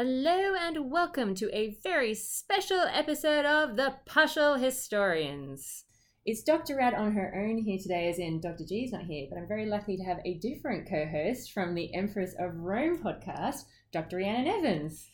Hello and welcome to a very special episode of The Partial Historians. It's Dr. Rad on her own here today, as in Dr. G is not here, but I'm very lucky to have a different co host from the Emperors of Rome podcast, Dr. Rhiannon Evans.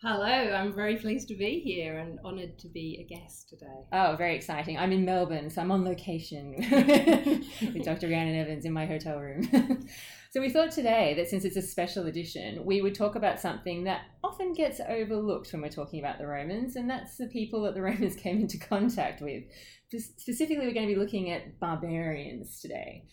Hello, I'm very pleased to be here and honoured to be a guest today. Oh, very exciting. I'm in Melbourne, so I'm on location with Dr. Rhiannon Evans in my hotel room. so we thought today that since it's a special edition, we would talk about something that often gets overlooked when we're talking about the Romans, and that's the people that the Romans came into contact with. Specifically, we're going to be looking at barbarians today.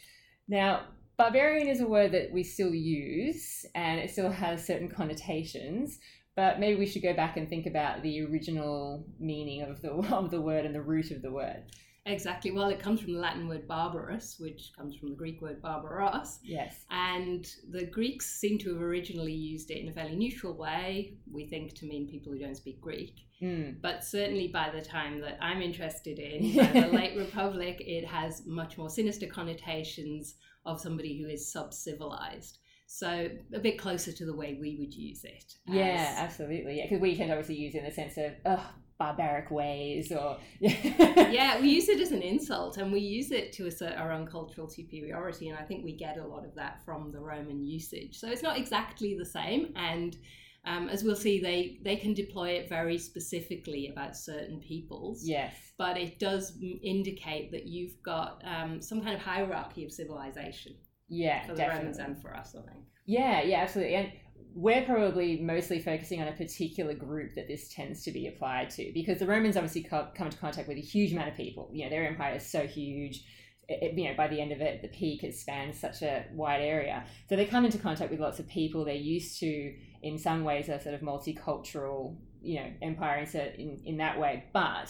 Now, barbarian is a word that we still use, and it still has certain connotations but maybe we should go back and think about the original meaning of the of the word and the root of the word. Exactly. Well, it comes from the Latin word barbarus, which comes from the Greek word barbaros. Yes. And the Greeks seem to have originally used it in a fairly neutral way, we think to mean people who don't speak Greek. Mm. But certainly by the time that I'm interested in, the late Republic, it has much more sinister connotations of somebody who is sub civilized. So a bit closer to the way we would use it. Yeah, absolutely. Yeah, because we can obviously use it in the sense of, oh, barbaric ways or yeah we use it as an insult and we use it to assert our own cultural superiority and i think we get a lot of that from the roman usage so it's not exactly the same and um, as we'll see they they can deploy it very specifically about certain peoples yes but it does indicate that you've got um, some kind of hierarchy of civilization yeah, for the definitely. Romans and for us, I think. Yeah, yeah, absolutely. And we're probably mostly focusing on a particular group that this tends to be applied to because the Romans obviously come into contact with a huge amount of people. You know, their empire is so huge. It, you know, by the end of it, the peak it spans such a wide area. So they come into contact with lots of people. They're used to, in some ways, a sort of multicultural, you know, empire in, in that way. But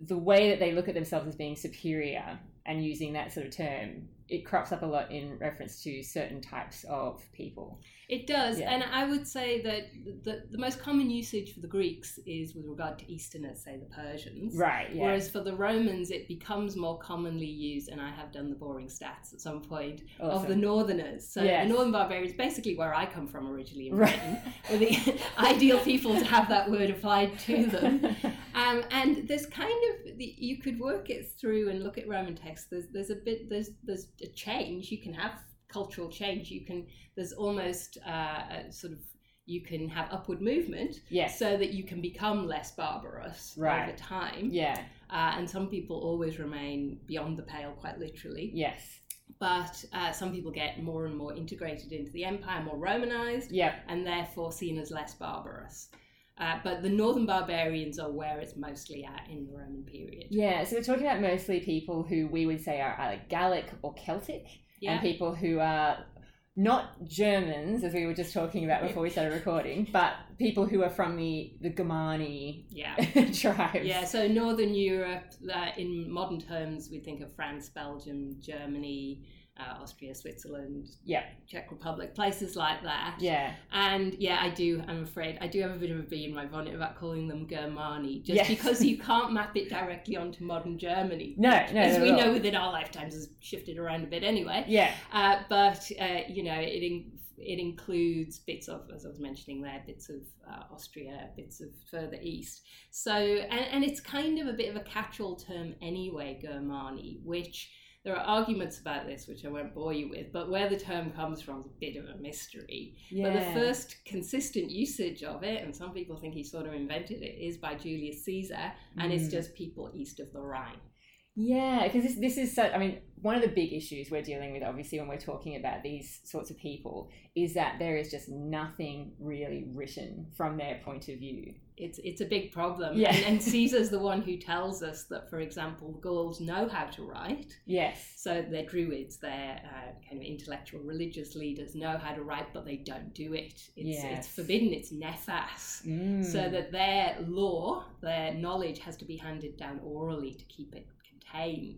the way that they look at themselves as being superior and using that sort of term it crops up a lot in reference to certain types of people. It does, yeah. and I would say that the, the most common usage for the Greeks is with regard to Easterners, say the Persians. Right. Yeah. Whereas for the Romans, it becomes more commonly used, and I have done the boring stats at some point awesome. of the Northerners. So yes. the Northern barbarians, basically where I come from originally in Britain, right. were the ideal people to have that word applied to them. Um, and there's kind of you could work it through and look at Roman texts. There's there's a bit there's there's change. You can have cultural change. You can there's almost uh, a sort of you can have upward movement yes. so that you can become less barbarous right. over time. Yeah. Uh, and some people always remain beyond the pale, quite literally. Yes. But uh, some people get more and more integrated into the empire, more Romanized, yep. and therefore seen as less barbarous. Uh, but the northern barbarians are where it's mostly at in the Roman period. Yeah, so we're talking about mostly people who we would say are either Gallic or Celtic, yeah. and people who are not Germans, as we were just talking about before we started recording, but people who are from the the Germani yeah. tribes. Yeah, so Northern Europe, uh, in modern terms, we think of France, Belgium, Germany, uh, Austria, Switzerland, yeah, Czech Republic, places like that. Yeah, and yeah, I do. I'm afraid I do have a bit of a bee in my bonnet about calling them Germani, just Yes. because you can't map it directly onto modern Germany. no, no, as not we know within our lifetimes has shifted around a bit anyway. Yeah, Uh, but uh, you know, it in, it includes bits of, as I was mentioning there, bits of uh, Austria, bits of further east. So, and, and it's kind of a bit of a catch-all term anyway, Germani, which there are arguments about this, which I won't bore you with, but where the term comes from is a bit of a mystery. yeah. But the first consistent usage of it, and some people think he sort of invented it, is by Julius Caesar, and it's Mm. just people east of the Rhine. Yeah, because this, this is so. I mean, one of the big issues we're dealing with, obviously, when we're talking about these sorts of people, is that there is just nothing really written from their point of view. It's it's a big problem. Yeah. And, and Caesar's the one who tells us that, for example, Gauls know how to write. Yes. So they're druids, they're uh, kind of intellectual religious leaders, know how to write, but they don't do it. It's, Yes. it's forbidden, it's nefas. Mm. So that their law, their knowledge has to be handed down orally to keep it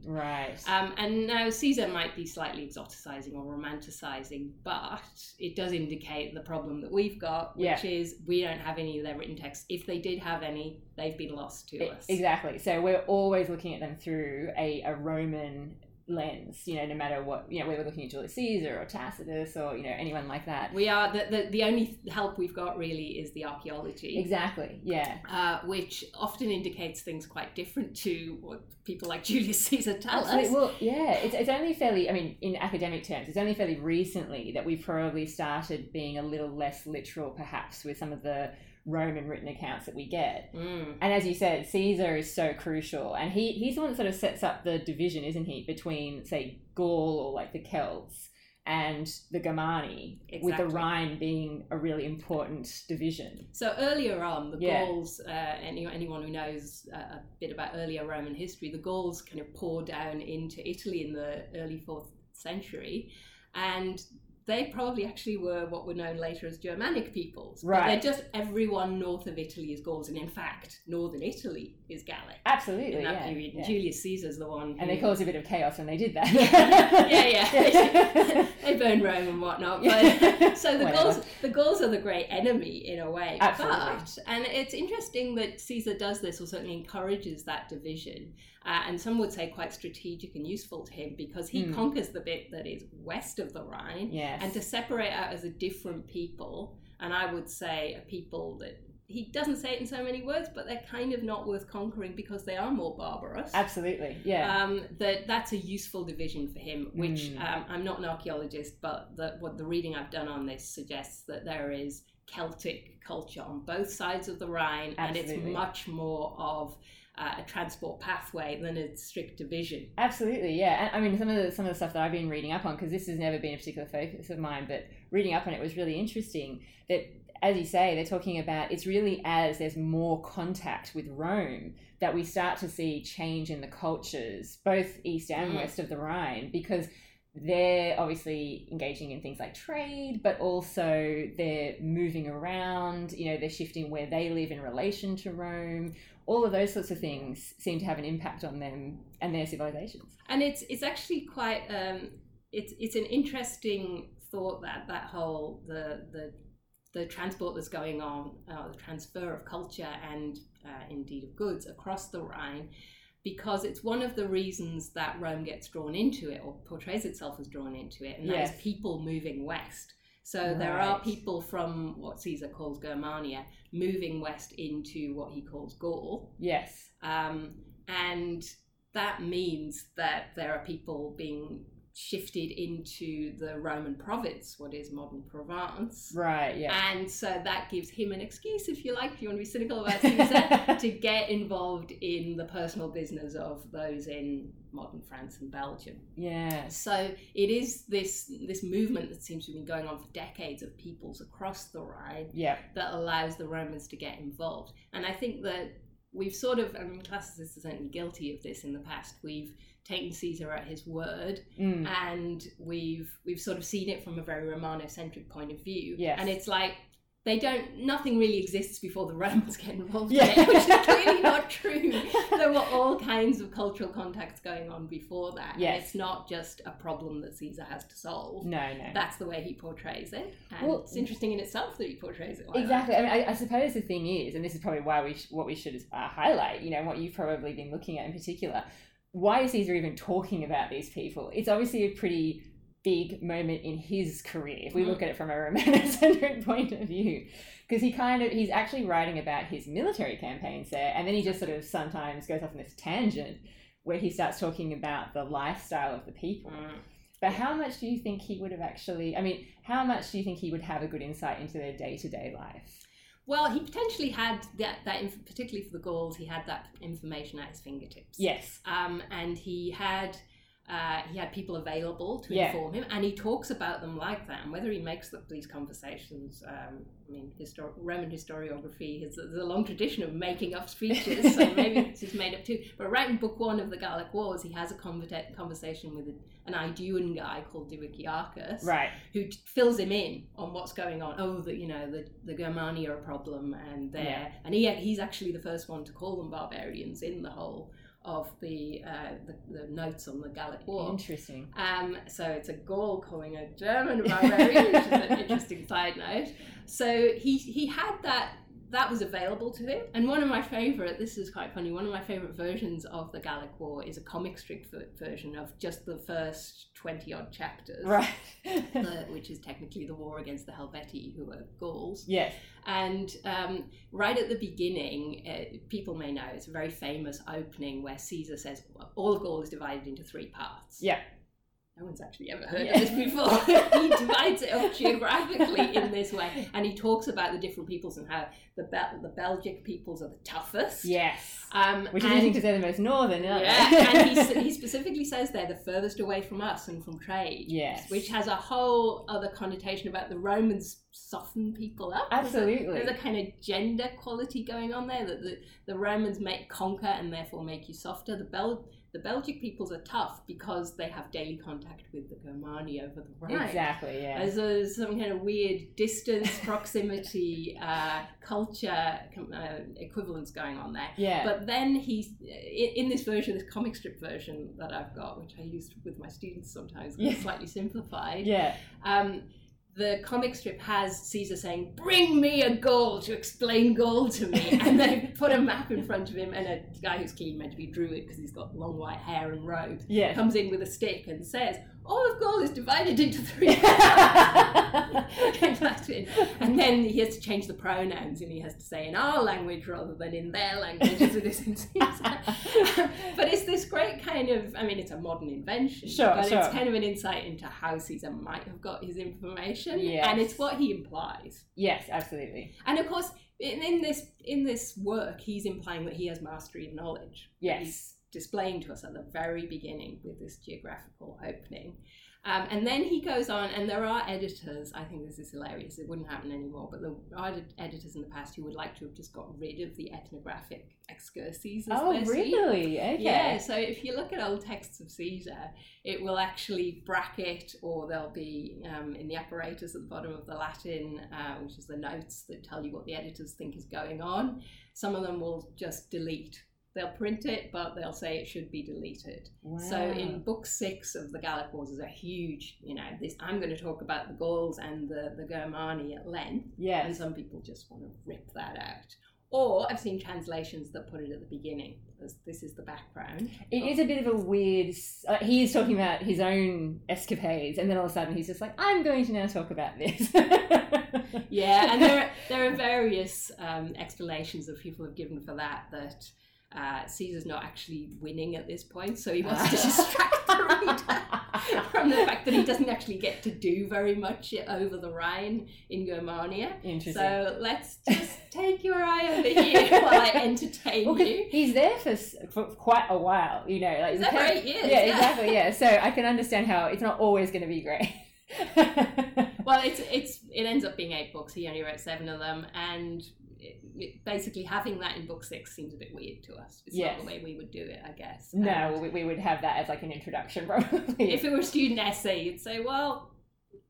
right. Um, and now Caesar might be slightly exoticizing or romanticizing, but it does indicate the problem that we've got, which Yeah. is we don't have any of their written texts. If they did have any, they've been lost to E- us. Exactly. So we're always looking at them through a, a Roman lens, you know, no matter what, you know, whether we're looking at Julius Caesar or Tacitus or, you know, anyone like that. We are, the, the, the only help we've got really is the archaeology. Exactly, yeah. Uh, which often indicates things quite different to what people like Julius Caesar tell Absolutely. us. Well, yeah, it's, it's only fairly, I mean, in academic terms, it's only fairly recently that we've probably started being a little less literal, perhaps, with some of the Roman written accounts that we get. Mm. And as you said, Caesar is so crucial. And he, he's the one that sort of sets up the division, isn't he, between, say, Gaul or like the Celts and the Germani, Exactly. with the Rhine being a really important division. So earlier on, the Yeah. Gauls, uh, any, anyone who knows uh, a bit about earlier Roman history, the Gauls kind of poured down into Italy in the early fourth century, and they probably actually were what were known later as Germanic peoples. But Right. they're just everyone north of Italy is Gauls, and in fact, northern Italy is Gallic. Absolutely, In that yeah. period, yeah. Julius Caesar's the one. And they caused a bit of chaos when they did that. yeah, yeah. they burned Rome and whatnot. But so the Whatever. Gauls, the Gauls are the great enemy in a way. Absolutely. But and it's interesting that Caesar does this, or certainly encourages that division, uh, and some would say quite strategic and useful to him because he Hmm. conquers the bit that is west of the Rhine, yes. and to separate out as a different people. And I would say a people that. He doesn't say it in so many words, but they're kind of not worth conquering because they are more barbarous Absolutely, yeah. um, that that's a useful division for him. Which Mm. um, I'm not an archaeologist, but the, what the reading I've done on this suggests that there is Celtic culture on both sides of the Rhine, and it's much more of uh, a transport pathway than a strict division. Absolutely, yeah. And I mean, some of the some of the stuff that I've been reading up on, because this has never been a particular focus of mine, but reading up on it was really interesting. That, as you say, they're talking about it's really as there's more contact with Rome that we start to see change in the cultures, both east and Mm. west of the Rhine, because they're obviously engaging in things like trade, but also they're moving around. You know, they're shifting where they live in relation to Rome. All of those sorts of things seem to have an impact on them and their civilizations. and it's it's actually quite um, it's it's an interesting thought that that whole the the the transport that's going on, uh, the transfer of culture and uh, indeed of goods across the Rhine, because it's one of the reasons that Rome gets drawn into it or portrays itself as drawn into it, and that is Yes. people moving west. So there are people from what Caesar calls Germania moving west into what he calls Gaul. Yes. Um, and that means that there are people being shifted into the Roman province, what is modern Provence. Right. Yeah. And so that gives him an excuse, if you like, if you want to be cynical about Caesar, to get involved in the personal business of those in modern France and Belgium. Yeah. So it is this this movement that seems to have been going on for decades of peoples across the Rhine Yeah. that allows the Romans to get involved. And I think that we've sort of, I mean, classicists are certainly guilty of this in the past. We've taken Caesar at his word, Mm. and we've we've sort of seen it from a very Romano-centric point of view. Yes. And it's like they don't. Nothing really exists before the Romans get involved Yeah. in it, which is clearly not true. There were all kinds of cultural contacts going on before that. and it's not just a problem that Caesar has to solve. No. No. That's the way he portrays it, and Well- it's interesting in itself that he portrays it like that. Exactly. I mean, I, I suppose the thing is, and this is probably why we sh- what we should uh, highlight. You know, what you've probably been looking at in particular. Why is Caesar even talking about these people? It's obviously a pretty big moment in his career if we Mm. look at it from a romanocentric point of view because he kind of he's actually writing about his military campaigns there and then he just sort of sometimes goes off on this tangent where he starts talking about the lifestyle of the people Mm. but how much do you think he would have actually? I mean, how much do you think he would have a good insight into their day to day life? Well, he potentially had that, that inf- particularly for the Gauls, he had that information at his fingertips. Yes. Um, and he had uh, he had people available to Yeah. inform him, and he talks about them like that. And whether he makes the, these conversations, um, I mean, histor- Roman historiography has there's a long tradition of making up speeches, so maybe it's just made up too. But right in Book One of the Gallic Wars, he has a conversa- conversation with an Aeduan guy called Diviciacus, Right. who t- fills him in on what's going on. Oh, the you know the the Germani are a problem, and they're Yeah. and he he's actually the first one to call them barbarians in the whole of the uh, the, the notes on the Gallic War. Interesting. Um, so it's a Gaul calling a German a barbarian, which is an interesting side note. So he he had that that was available to him. And one of my favorite, this is quite funny, one of my favorite versions of the Gallic War is a comic strip version of just the first 20 odd chapters. Right. the, which is technically the war against the Helvetii, who are Gauls. Yes. And um, right at the beginning, uh, people may know it's a very famous opening where Caesar says all of Gaul is divided into three parts. Yeah no one's actually ever heard yeah. of this before. he divides it up geographically in this way, and he talks about the different peoples and how the Bel- the Belgic peoples are the toughest. Yes, um, which is interesting because they're the most northern. yeah, and he, he specifically says they're the furthest away from us and from trade. Yes, which has a whole other connotation about the Romans soften people up. Absolutely, there's a, there's a kind of gender quality going on there that the, the Romans make conquer and therefore make you softer. The Bel the Belgic peoples are tough because they have daily contact with the Germani over the Rhine. Exactly, yeah. As a, some kind of weird distance, proximity, uh, culture uh, equivalence going on there. Yeah. But then he's in, in, this version, this comic strip version that I've got, which I use with my students sometimes, yeah. slightly simplified. Yeah. Um, the comic strip has Caesar saying, "Bring me a Gaul to explain Gaul to me," and they put a map in front of him, and a guy who's clearly meant to be Druid because he's got long white hair and robes, yeah. comes in with a stick and says, all of Gaul is divided into three. and then he has to change the pronouns and he has to say in our language rather than in their language as it is in Caesar. but it's this great kind of, I mean, it's a modern invention, sure, but sure. it's kind of an insight into how Caesar might have got his information. Yes. And it's what he implies. Yes, absolutely. And of course, in, in this in this work, he's implying that he has mastery of knowledge. Yes. Displaying to us at the very beginning with this geographical opening. Um, and then he goes on, and there are editors. I think this is hilarious. It wouldn't happen anymore, but there are editors in the past who would like to have just got rid of the ethnographic excurses. oh, really? Okay. Yeah. So if you look at old texts of Caesar, it will actually bracket, or there'll be um, in the apparatus at the bottom of the Latin, uh, which is the notes that tell you what the editors think is going on. Some of them will just delete they'll print it, but they'll say it should be deleted. Wow. So in book six of the Gallic Wars is a huge, you know, this I'm going to talk about the Gauls and the, the Germani at length. Yeah. And some people just want to rip that out. Or I've seen translations that put it at the beginning because this is the background. It is a bit of a weird. Uh, he is talking about his own escapades, and then all of a sudden he's just like, "I'm going to now talk about this." yeah, and there are, there are various um, explanations that people have given for that. That uh, Caesar's not actually winning at this point, so he wants to distract the reader from the fact that he doesn't actually get to do very much over the Rhine in Germania. Interesting. So let's just take your eye over here while I entertain well, you. He's there for, for quite a while, you know. Like Is? Years, yeah, yeah, exactly. Yeah, so I can understand how it's not always going to be great. well, it's it's it ends up being eight books. He only wrote seven of them, and basically having that in book six seems a bit weird to us. It's yes. not the way we would do it, I guess. No, we, we would have that as like an introduction, probably. If it were a student essay, you'd say, well,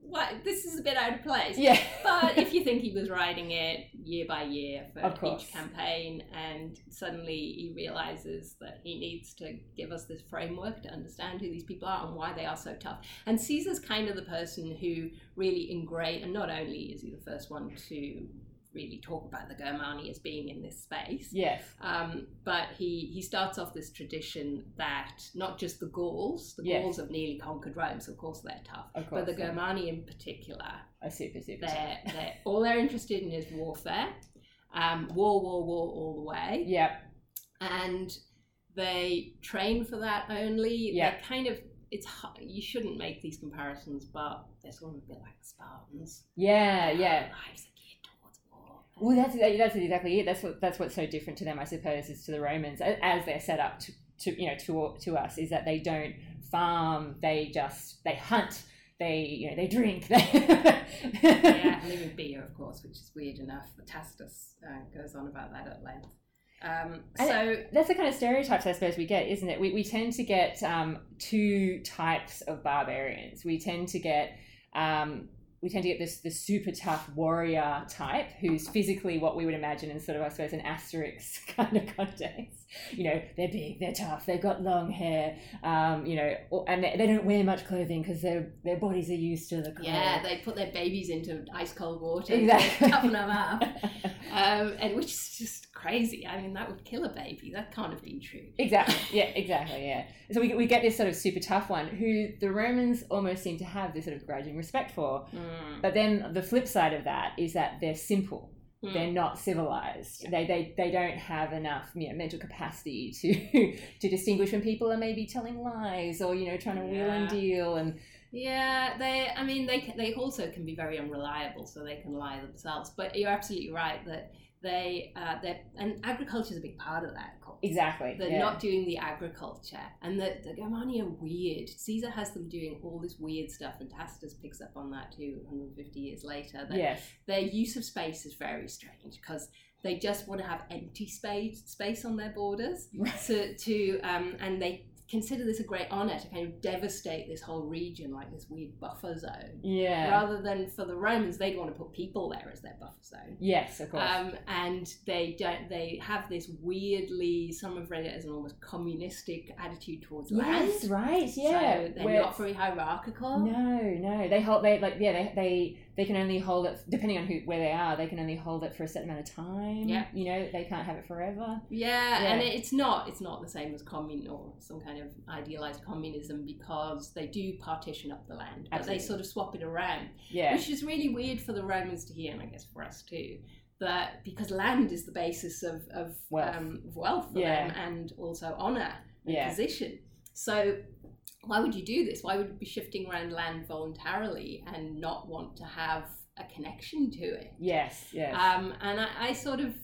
what, this is a bit out of place. Yeah. but if you think he was writing it year by year for each campaign, and suddenly he realizes that he needs to give us this framework to understand who these people are and why they are so tough. And Caesar's kind of the person who really ingrained, and not only is he the first one to really talk about the Germani as being in this space. Yes. Um, but he, he starts off this tradition that not just the Gauls, the yes. Gauls have nearly conquered Rome, so of course they're tough. Of course, but the Germani in particular, are super, super they're, they're, all they're interested in is warfare. Um, war, war, war all the way. Yep. And they train for that only. Yep. They're kind of it's you shouldn't make these comparisons, but they're sort of a bit like the Spartans. Yeah, yeah. Lives well, that's that's exactly it. That's what that's what's so different to them, I suppose, is to the Romans as they're set up to, to you know to to us is that they don't farm, they just they hunt, they you know they drink. They yeah, living beer, of course, which is weird enough. Tacitus uh, goes on about that at length. Um, so that's the kind of stereotypes I suppose we get, isn't it? We, we tend to get um, two types of barbarians. We tend to get um, we tend to get this this super tough warrior type who's physically what we would imagine in sort of I suppose an Asterix kind of context. You know, they're big, they're tough, they've got long hair, um, you know, and they, they don't wear much clothing because their their bodies are used to the cold. Yeah, they put their babies into ice cold water, exactly, toughen them up, um, and which is just crazy. I mean, that would kill a baby. That can't have been true. Exactly. Yeah. Exactly. Yeah. So we we get this sort of super tough one who the Romans almost seem to have this sort of grudging respect for. Mm. But then the flip side of that is that they're simple Hmm. they're not civilized. Yeah. They, they they don't have enough you know, mental capacity to to distinguish when people are maybe telling lies or you know trying to yeah. wheel and deal and yeah they I mean they they also can be very unreliable so they can lie themselves. But you're absolutely right that they uh, they and agriculture is a big part of that. Exactly, they're yeah. not doing the agriculture, and the the Germani are weird. Caesar has them doing all this weird stuff, and Tacitus picks up on that too, 150 years later. That yes, their use of space is very strange because they just want to have empty space space on their borders right. to to um, and they consider this a great honor to kind of devastate this whole region like this weird buffer zone. Yeah. Rather than for the Romans, they'd want to put people there as their buffer zone. Yes, of course. Um, and they don't. They have this weirdly. Some have read it as an almost communistic attitude towards land. Yes, right. Yeah. So they're Where not very hierarchical. No, no. They hold. They like. Yeah. They they they can only hold it depending on who where they are. They can only hold it for a certain amount of time. Yeah. You know, they can't have it forever. Yeah, yeah. and it's not. It's not the same as commun or some kind of idealized communism because they do partition up the land, but Absolutely. they sort of swap it around. Yeah. Which is really weird for the Romans to hear, and I guess for us too. That because land is the basis of of wealth, um, wealth for yeah. them and also honor and yeah. position. So why would you do this? Why would you be shifting around land voluntarily and not want to have a connection to it? Yes, yes. Um, and I, I sort of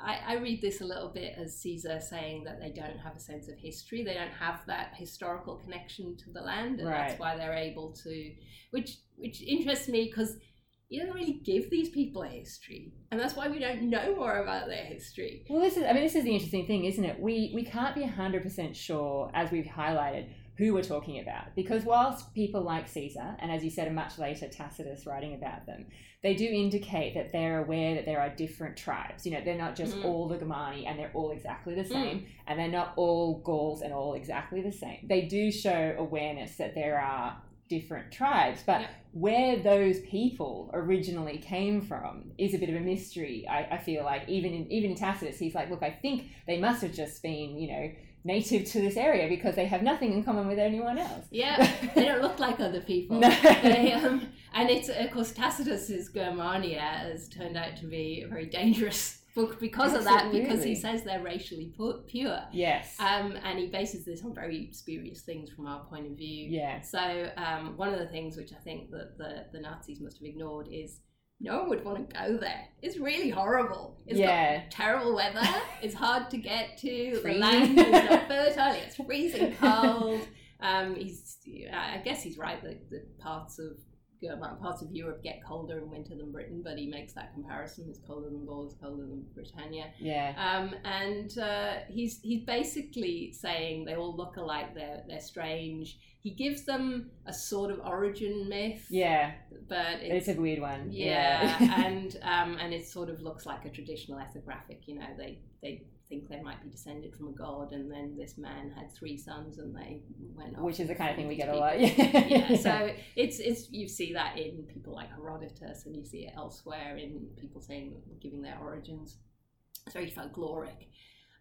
I, I, read this a little bit as Caesar saying that they don't have a sense of history. They don't have that historical connection to the land, and right. that's why they're able to. Which which interests me because you don't really give these people a history, and that's why we don't know more about their history. Well, this is I mean this is the interesting thing, isn't it? We we can't be hundred percent sure, as we've highlighted, who we're talking about. Because whilst people like Caesar, and as you said, a much later Tacitus writing about them, they do indicate that they're aware that there are different tribes. You know, they're not just mm. all the Germani and they're all exactly the same, mm. and they're not all Gauls and all exactly the same. They do show awareness that there are different tribes, but where those people originally came from is a bit of a mystery. I, I feel like even in even in Tacitus, he's like, look, I think they must have just been, you know, native to this area because they have nothing in common with anyone else. Yeah, they don't look like other people. No. They, um, and it's of course Tacitus's Germania has turned out to be a very dangerous book because Absolutely. of that because he says they're racially pure. Yes. Um, and he bases this on very spurious things from our point of view. Yeah. So um, one of the things which I think that the, the Nazis must have ignored is no one would want to go there. It's really horrible. It's yeah. got terrible weather. it's hard to get to. The land is not fertile. It's freezing cold. Um, he's, I guess he's right that the parts of parts of Europe get colder in winter than Britain, but he makes that comparison. It's colder than Gaul, it's colder than Britannia. Yeah. Um, and uh, he's he's basically saying they all look alike. They're they're strange he gives them a sort of origin myth. Yeah, but it's, it's a weird one. Yeah, yeah. and um, and it sort of looks like a traditional ethnographic. You know, they they think they might be descended from a god, and then this man had three sons, and they went off. Which is the kind of thing we get people. a lot. yeah. so it's it's you see that in people like Herodotus, and you see it elsewhere in people saying giving their origins. It's very folkloric.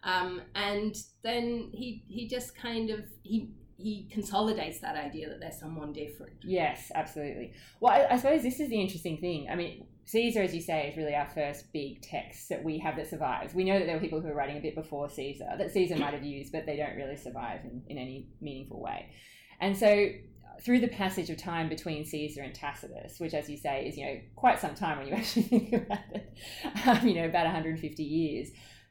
Um, and then he he just kind of he he consolidates that idea that there's someone different. Yes, absolutely. Well, I, I, suppose this is the interesting thing. I mean, Caesar, as you say, is really our first big text that we have that survives. We know that there were people who were writing a bit before Caesar that Caesar might have used, but they don't really survive in, in any meaningful way. And so through the passage of time between Caesar and Tacitus, which, as you say, is you know quite some time when you actually think about it, um, you know about 150 years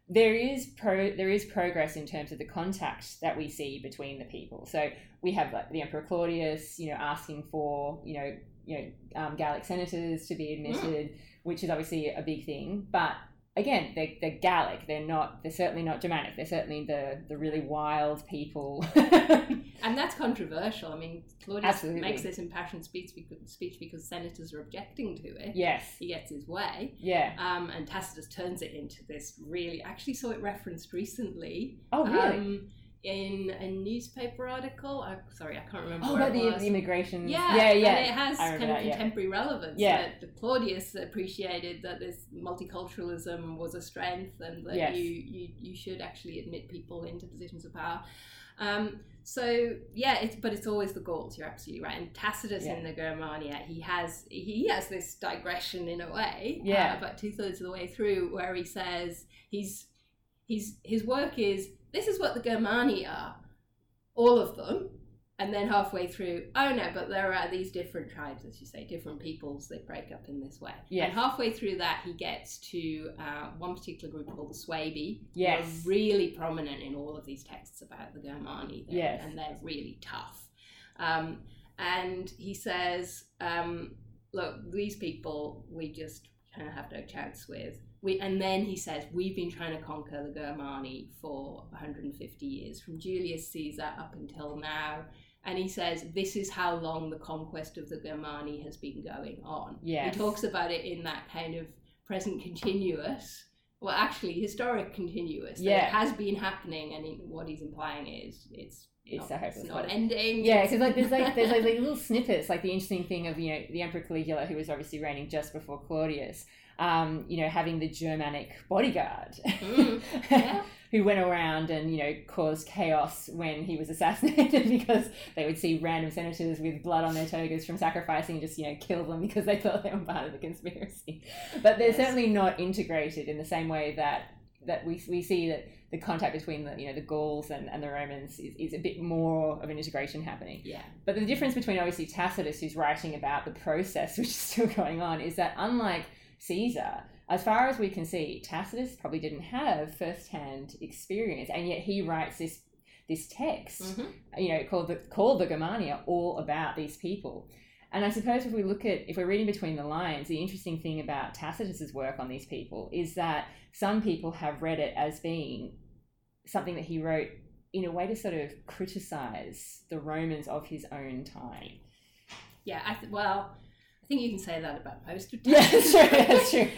there is pro there is progress in terms of the contact that we see between the people. So we have like the Emperor Claudius, you know, asking for you know you know um, Gallic senators to be admitted, mm. which is obviously a big thing. But again, they're, they're Gallic. They're not. They're certainly not Germanic. They're certainly the the really wild people. and that's controversial. I mean, Claudius Absolutely. makes this impassioned speech because, speech because senators are objecting to it. Yes, he gets his way. Yeah. Um, and Tacitus turns it into this really. I actually saw it referenced recently. Oh, really? Um, in a newspaper article. I, sorry, I can't remember. Oh, about the, the immigration. Yeah, yeah, yeah. And it has kind of that, contemporary yeah. relevance. Yeah. Claudius appreciated that this multiculturalism was a strength, and that yes. you, you you should actually admit people into positions of power. Um, so yeah, it's but it's always the Gauls. You're absolutely right. And Tacitus yeah. in the Germania, he has he has this digression in a way. Yeah. Uh, about two thirds of the way through, where he says he's he's his work is this is what the Germani are, all of them. And then halfway through, oh no, but there are these different tribes, as you say, different peoples that break up in this way. Yes. And halfway through that, he gets to uh, one particular group called the Suebi. Yes. They're really prominent in all of these texts about the Germani. They're, Yes. And they're really tough. Um, and he says, um, look, these people, we just kind of have no chance with. We, and then he says, We've been trying to conquer the Germani for 150 years, from Julius Caesar up until now. And he says, This is how long the conquest of the Germani has been going on. Yes. He talks about it in that kind of present continuous, well, actually, historic continuous. that Yeah. It has been happening, and he, what he's implying is it's. It's not, it's not ending. Yeah, because like there's like there's like, like little snippets, like the interesting thing of you know the Emperor Caligula, who was obviously reigning just before Claudius, um, you know, having the Germanic bodyguard, Mm, yeah. who went around and you know caused chaos when he was assassinated because they would see random senators with blood on their togas from sacrificing and just you know kill them because they thought they were part of the conspiracy. But they're Yes. certainly not integrated in the same way that that we, we see that the contact between the you know the Gauls and, and the Romans is, is a bit more of an integration happening. Yeah. But the difference between obviously Tacitus, who's writing about the process which is still going on, is that unlike Caesar, as far as we can see, Tacitus probably didn't have first-hand experience, and yet he writes this this text, Mhm. you know, called the called the Germania, all about these people. And I suppose if we look at if we're reading between the lines, the interesting thing about Tacitus's work on these people is that some people have read it as being something that he wrote in a way to sort of criticize the Romans of his own time. Yeah. I th- well, I think you can say that about most of Yeah, that's true. That's true.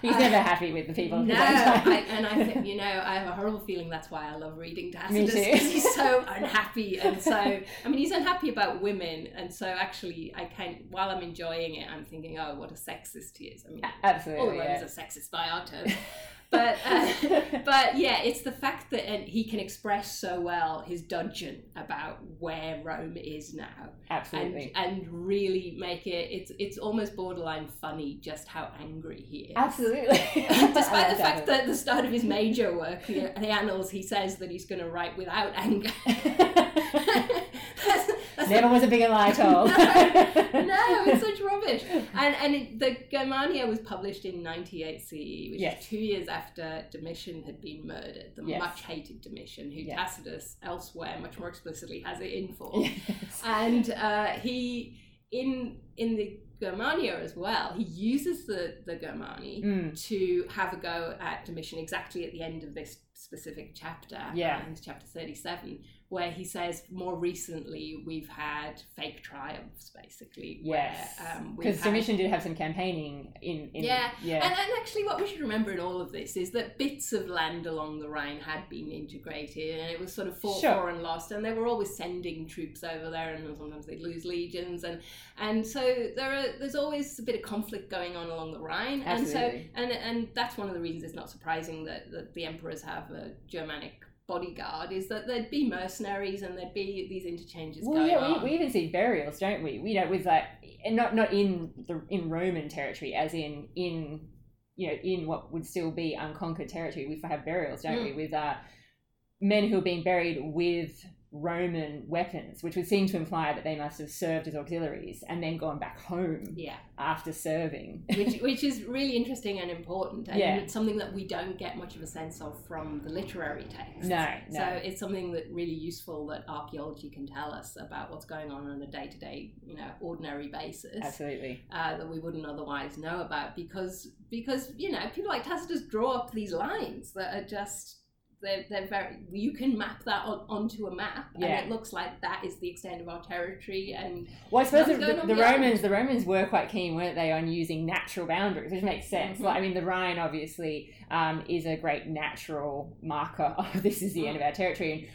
He's Uh, never happy with the people No, his own time. I, and I think you know I have a horrible feeling that's why I love reading Tacitus too. because he's so unhappy and so I mean he's unhappy about women and so actually I can while I'm enjoying it I'm thinking oh what a sexist he is I mean all Absolutely. Romans Yeah. are sexist by our terms but uh, but yeah it's the fact that and he can express so well his dudgeon about where Rome is now and Absolutely. and really make it it's it's almost borderline funny just how angry he is Absolutely. Despite the fact that at the start of his major work, the, the Annals, he says that he's going to write without anger. that's, that's Never was a bigger lie told. no, it's such rubbish. And and it, the Germania was published in 98 CE, which Yes. is two years after Domitian had been murdered, the Yes. much hated Domitian, who Yes. Tacitus elsewhere much more explicitly has it in for. Yes. And uh, he in in the Germania as well, he uses the the Germani Mm. to have a go at Domitian exactly at the end of this specific chapter. Yeah. um, chapter 37, where he says more recently we've had fake triumphs, basically. Yes. Um, Because had- Domitian did have some campaigning in. in Yeah, Yeah. And, and actually, what we should remember in all of this is that bits of land along the Rhine had been integrated, and it was sort of fought Sure. for and lost, and they were always sending troops over there, and sometimes they'd lose legions, and and so there are there's always a bit of conflict going on along the Rhine, Absolutely. and so and and that's one of the reasons it's not surprising that, that the emperors have a Germanic bodyguard is that there'd be mercenaries and there'd be these interchanges Well, going yeah, on. we, we even see burials, don't we? We know with like, and not not in the in Roman territory, as in in you know in what would still be unconquered territory. We have burials, don't Mm. we? With uh, men who are being buried with Roman weapons, which would seem to imply that they must have served as auxiliaries and then gone back home yeah. after serving. which, which is really interesting and important, and yeah. it's something that we don't get much of a sense of from the literary text. No, no. So it's something that really useful that archaeology can tell us about what's going on on a day to day, you know, ordinary basis. Absolutely. Uh, that we wouldn't otherwise know about because because you know people like Tacitus draw up these lines that are just they're, they're very you can map that on, onto a map yeah. and it looks like that is the extent of our territory and well i suppose the, the, the romans the romans were quite keen weren't they on using natural boundaries which makes sense mm-hmm. like, i mean the rhine obviously um, is a great natural marker of this is the end of our territory and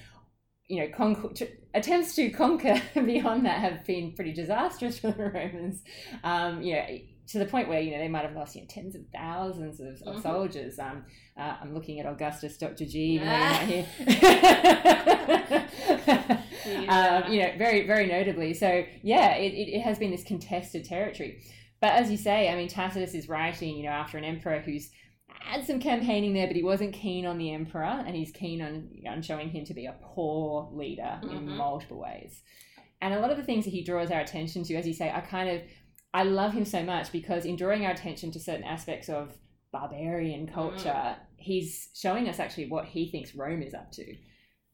you know, con- attempts to conquer beyond that have been pretty disastrous for the Romans. Um, you know, to the point where you know they might have lost you know tens of thousands of, of mm-hmm. soldiers. Um, uh, I'm looking at Augustus Dr. G ah. here. um, you know, very very notably. So yeah, it, it, it has been this contested territory. But as you say, I mean, Tacitus is writing, you know, after an emperor who's had some campaigning there, but he wasn't keen on the emperor, and he's keen on on showing him to be a poor leader mm-hmm. in multiple ways. And a lot of the things that he draws our attention to, as you say, are kind of I love him so much because in drawing our attention to certain aspects of barbarian culture, mm. he's showing us actually what he thinks Rome is up to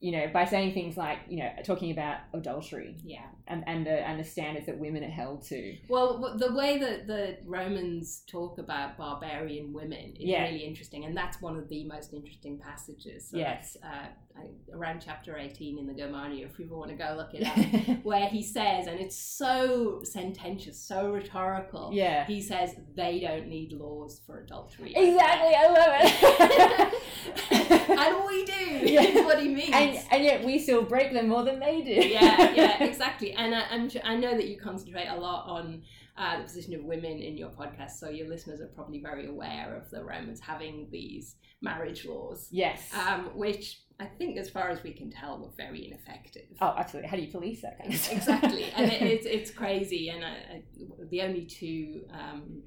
you know, by saying things like, you know, talking about adultery, yeah, and and the and the standards that women are held to. Well, the way that the Romans talk about barbarian women is yeah. really interesting, and that's one of the most interesting passages. So yes, uh, around chapter eighteen in the Germania, if people want to go look it up, where he says, and it's so sententious, so rhetorical. Yeah, he says they don't need laws for adultery. Exactly, I love it. and we do. Yeah. what he means. And, and yet we still break them more than they do. yeah, yeah, exactly. And I, I'm, I know that you concentrate a lot on uh, the position of women in your podcast, so your listeners are probably very aware of the Romans having these marriage laws. Yes. Um, which I think, as far as we can tell, were very ineffective. Oh, absolutely. How do you police that kind of stuff? Exactly. and it, it's, it's crazy. And I, the only two um,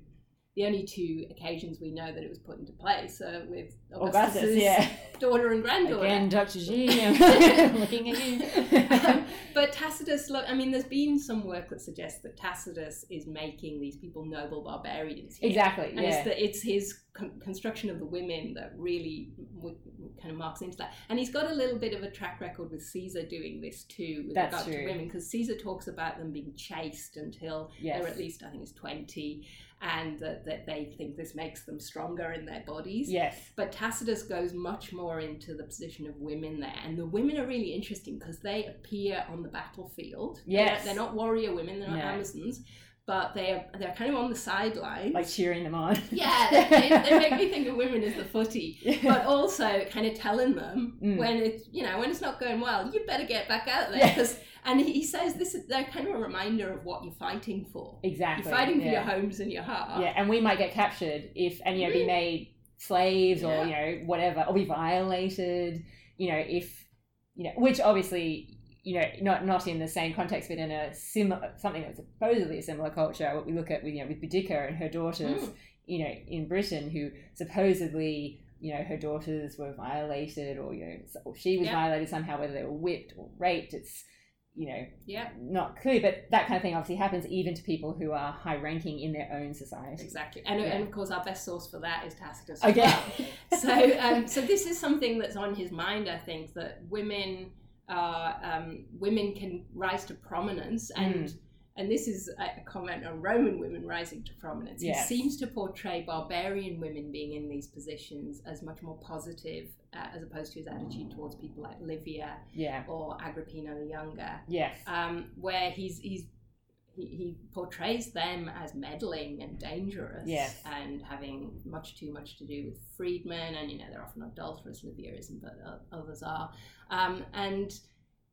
the only two occasions we know that it was put into place are with Augustus, Augustus yeah. daughter and granddaughter. Again, Dr. G, I'm looking at you. um, but Tacitus, look, I mean, there's been some work that suggests that Tacitus is making these people noble barbarians. Here. Exactly, and yeah. it's, the, it's his con- construction of the women that really w- kind of marks into that. And he's got a little bit of a track record with Caesar doing this too with That's regard true. to women, because Caesar talks about them being chaste until yes. they're at least, I think, it's 20 and that, that they think this makes them stronger in their bodies. Yes. But Tacitus goes much more into the position of women there. And the women are really interesting because they appear on the battlefield. Yes. They're, they're not warrior women, they're not no. Amazons but they are they're kind of on the sidelines, like cheering them on. Yeah, they, they, make me think of women as the footy, but also kind of telling them mm. when it's you know when it's not going well, you better get back out there. Yeah. And he says this is they're kind of a reminder of what you're fighting for. Exactly, you're fighting for yeah. your homes and your heart. Yeah, and we might get captured if and you know be made slaves yeah. or you know whatever or be violated. You know if you know which obviously you know, not not in the same context, but in a similar something that's supposedly a similar culture. What we look at with you know with Boudicca and her daughters, mm. you know, in Britain, who supposedly you know her daughters were violated, or you know, or she was violated somehow, whether they were whipped or raped. It's you know, yeah, not clear, but that kind of thing obviously happens even to people who are high ranking in their own society. Exactly, and, yeah. and of course our best source for that is Tacitus. Okay, well. so um, so this is something that's on his mind. I think that women uh, um, women can rise to prominence and mm. and this is a comment on Roman women rising to prominence. Yes. He seems to portray barbarian women being in these positions as much more positive, uh, as opposed to his attitude towards people like Livia yeah. or Agrippina the Younger. Yes, um, where he's he's he, he portrays them as meddling and dangerous yes. and having much too much to do with freedmen and you know they're often adulterous livia isn't but others are um, and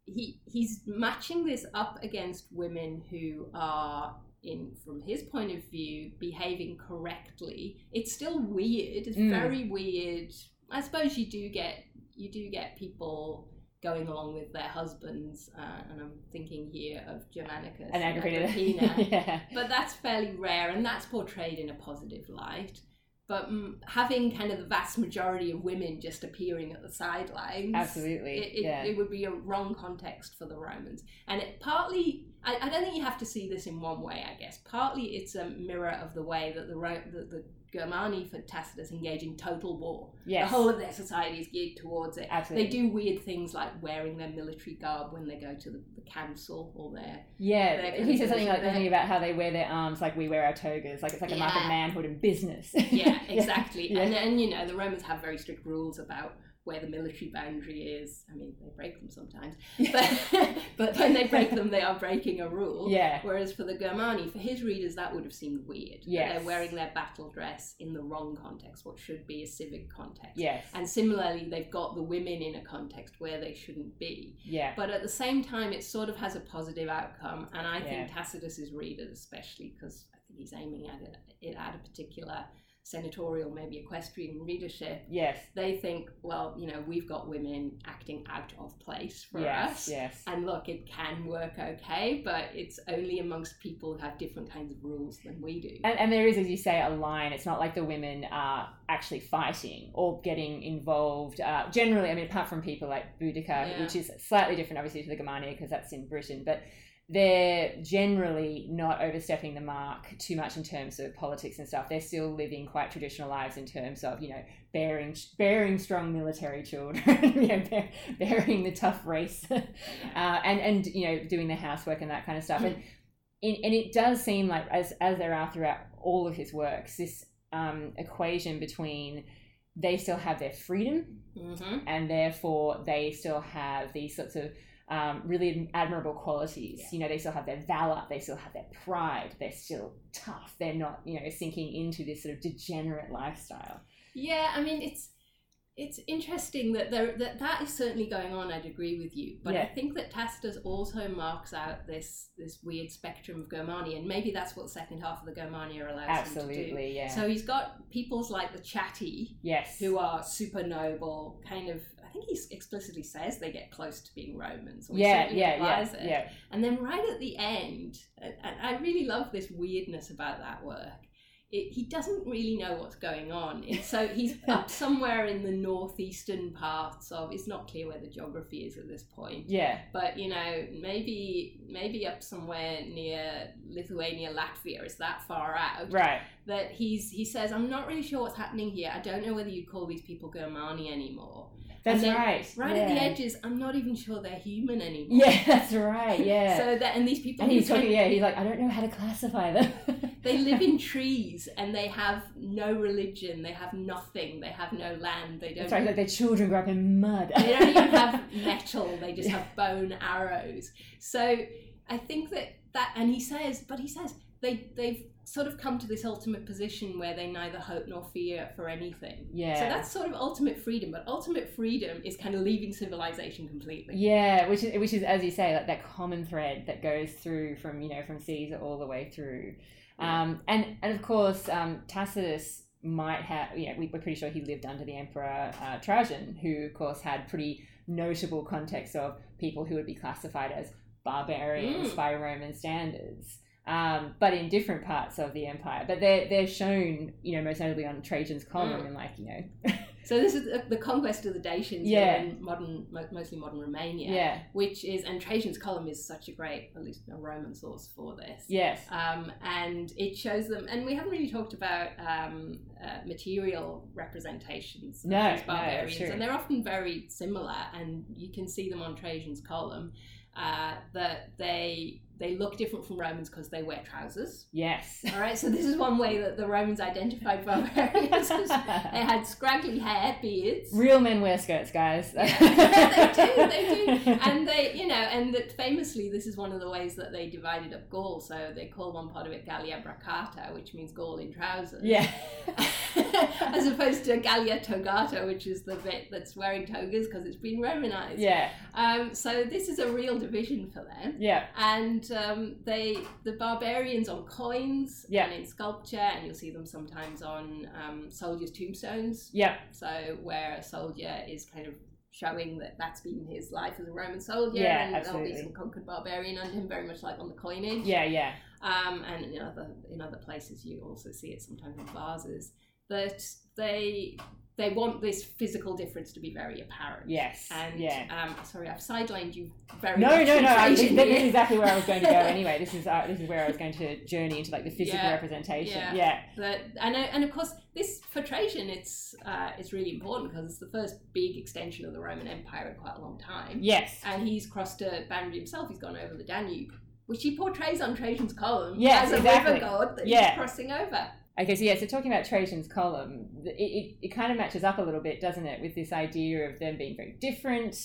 he he's matching this up against women who are in from his point of view behaving correctly it's still weird it's mm. very weird i suppose you do get you do get people going along with their husbands, uh, and I'm thinking here of Germanicus and, Agrippina. yeah. But that's fairly rare, and that's portrayed in a positive light. but um, having kind of the vast majority of women just appearing at the sidelines absolutely it, it, yeah. it would be a wrong context for the romans and it partly I, I, don't think you have to see this in one way i guess partly it's a mirror of the way that the, the, the Germani for Tacitus engage in total war. Yes. The whole of their society is geared towards it. Absolutely. They do weird things like wearing their military garb when they go to the, the council or their. Yeah, their he says something like something about how they wear their arms like we wear our togas. Like it's like a mark of manhood and business. Yeah, exactly. Yeah. And then, you know, the Romans have very strict rules about where the military boundary is. I mean, they break them sometimes. But, but when they break them, they are breaking a rule. yeah. Whereas for the Germani, for his readers, that would have seemed weird. Yeah. They're wearing their battle dress in the wrong context, what should be a civic context. Yes. And similarly, they've got the women in a context where they shouldn't be. yeah. But at the same time, it sort of has a positive outcome. And I Yeah. think Tacitus's readers, especially because I think he's aiming at it, it at a particular senatorial, maybe equestrian readership, Yes. they think, well, you know, we've got women acting out of place for yes. us. Yes. And look, it can work okay, but it's only amongst people who have different kinds of rules than we do. And, and there is, as you say, a line. It's not like the women are actually fighting or getting involved. Uh, generally, I mean, apart from people like Boudica, Yeah. which is slightly different, obviously, to the Germania because that's in Britain, but they're generally not overstepping the mark too much in terms of politics and stuff. They're still living quite traditional lives in terms of, you know, bearing bearing strong military children, you know, bear, bearing the tough race, uh, and and you know, doing the housework and that kind of stuff. And in, and it does seem like as as there are throughout all of his works, this um, equation between they still have their freedom hmm and therefore they still have these sorts of um, really admirable qualities. Yeah. You know, they still have their valor, they still have their pride, they're still tough. They're not, you know, sinking into this sort of degenerate lifestyle. Yeah, I mean, it's it's interesting that there that that is certainly going on. I'd agree with you, but I think that Tacitus also marks out this this weird spectrum of Germania, and maybe that's what the second half of the Germania allows him to do. Absolutely, yeah. So he's got peoples like the Chatti, yes. who are super noble, kind of. I think he explicitly says they get close to being Romans. or yeah, yeah, yeah, it. yeah. And then right at the end, and I really love this weirdness about that work. It, he doesn't really know what's going on. It's, so he's up somewhere in the northeastern parts of. It's not clear where the geography is at this point, Yeah, but you know, maybe maybe up somewhere near Lithuania, Latvia. Is that far out? right. That he's he says, I'm not really sure what's happening here. I don't know whether you'd call these people Germani anymore. That's then right. Right yeah. at the edges, I'm not even sure they're human anymore. Yeah, that's right. Yeah. So that and these people and he's talking, yeah, he's like, I don't know how to classify them. they live in trees and they have no religion. They have nothing. They have no land. They don't right, like their children grew up in mud. they don't even have metal. They just have bone arrows. So i think that that and he says but he says they they've sort of come to this ultimate position where they neither hope nor fear for anything. Yeah. so that's sort of ultimate freedom but ultimate freedom is kind of leaving civilization completely. Yeah, which is which is as you say, like that common thread that goes through from you know from Caesar all the way through. Um, and and of course um, Tacitus might have know we, we're pretty sure he lived under the emperor uh, Trajan, who of course had pretty notable context of people who would be classified as barbarians Mm. by Roman standards. Um, but in different parts of the empire, but they're they're shown, you know, most notably on Trajan's column, Mm. and like you know, so this is the, conquest of the dacians Yeah. in modern mostly modern romania yeah, which is and Trajan's column is such a great, at least a Roman source for this. yes, Um, and it shows them, and we haven't really talked about um, uh, material representations of No, these no, barbarians, and they're often very similar, and you can see them on Trajan's column. Uh, that they they look different from Romans because they wear trousers. yes. All right, so this is one way that the Romans identified barbarians. they had scraggly hair, beards. Real men wear skirts, guys. they do, they do. And they, you know, and that famously, this is one of the ways that they divided up Gaul. So they call one part of it Gallia Bracata, which means Gaul in trousers. yeah. As opposed to Gallia Togata, which is the bit that's wearing togas because it's been Romanized. Yeah. Um, so this is a real division for them. Yeah. And um, they, the barbarians on coins Yeah. and in sculpture, and you'll see them sometimes on um, soldiers' tombstones. Yeah. So where a soldier is kind of showing that that's been his life as a Roman soldier, Yeah, and there'll be some conquered barbarian under him, very much like on the coinage. Yeah. Yeah. Um, and in other in other places, you also see it sometimes in vases. that they they want this physical difference to be very apparent. Yes. And yeah. um, sorry, I've sidelined you very. No, much no, no. I, this, this is exactly where I was going to go. Anyway, this is uh, this is where I was going to journey into like the physical Yeah, representation. yeah. Yeah. But and uh, and of course this for Trajan it's uh, it's really important because it's the first big extension of the Roman Empire in quite a long time. Yes. And he's crossed a boundary himself. He's gone over the Danube, which he portrays on Trajan's column Yes, as a exactly. river god that Yeah. he's crossing over. Okay, so yeah, so talking about Trajan's column, it, it, it kind of matches up a little bit, doesn't it, with this idea of them being very different,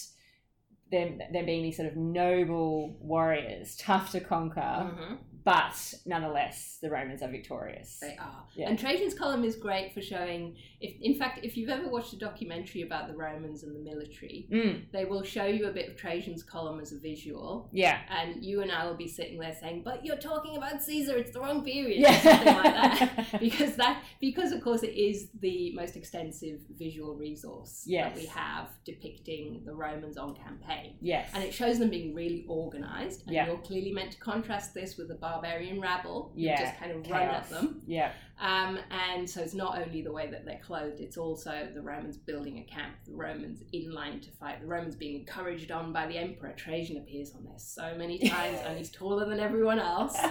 them, them being these sort of noble warriors, tough to conquer, Mhm. but nonetheless, the Romans are victorious. They are. Yeah. And Trajan's column is great for showing if in fact if you've ever watched a documentary about the Romans and the military, Mm, they will show you a bit of Trajan's column as a visual. yeah. And you and I will be sitting there saying, "But you're talking about Caesar. It's the wrong period." Yeah. or something like that. because that because of course it is the most extensive visual resource Yes. that we have depicting the Romans on campaign. yes. And it shows them being really organized. And Yeah. you're clearly meant to contrast this with the barbarian rabble Yeah, just kind of run at them. Yeah. Um, and so it's not only the way that they're clothed, it's also the Romans building a camp, the Romans in line to fight, the Romans being encouraged on by the emperor. Trajan appears on there so many times and he's taller than everyone else.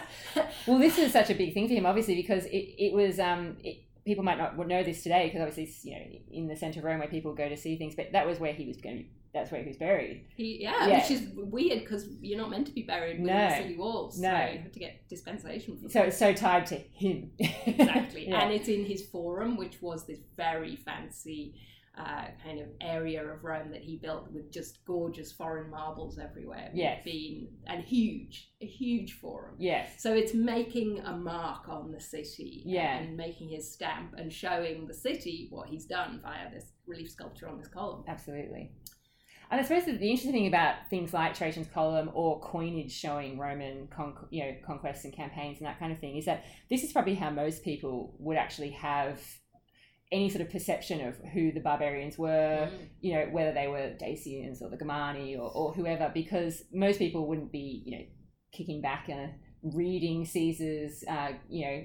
Well, this is such a big thing for him, obviously, because it, it was. Um, it, people might not know this today because obviously it's, you know in the centre of Rome where people go to see things, but that was where he was going. To, that's where he was buried. He, yeah, Yeah. which is weird because you're not meant to be buried within No. the city walls. No. So you have to get dispensation So it's so tied to him. exactly. yeah. And it's in his forum, which was this very fancy uh, kind of area of Rome that he built with just gorgeous foreign marbles everywhere. Yes. Been, and huge, a huge forum. yes. So it's making a mark on the city Yeah. and making his stamp and showing the city what he's done via this relief sculpture on this column. Absolutely. And I suppose the interesting thing about things like Trajan's column or coinage showing Roman con- you know conquests and campaigns and that kind of thing is that this is probably how most people would actually have any sort of perception of who the barbarians were, Mm. you know, whether they were Dacians or the Germani or, or whoever, because most people wouldn't be, you know, kicking back and reading Caesar's, uh, you know,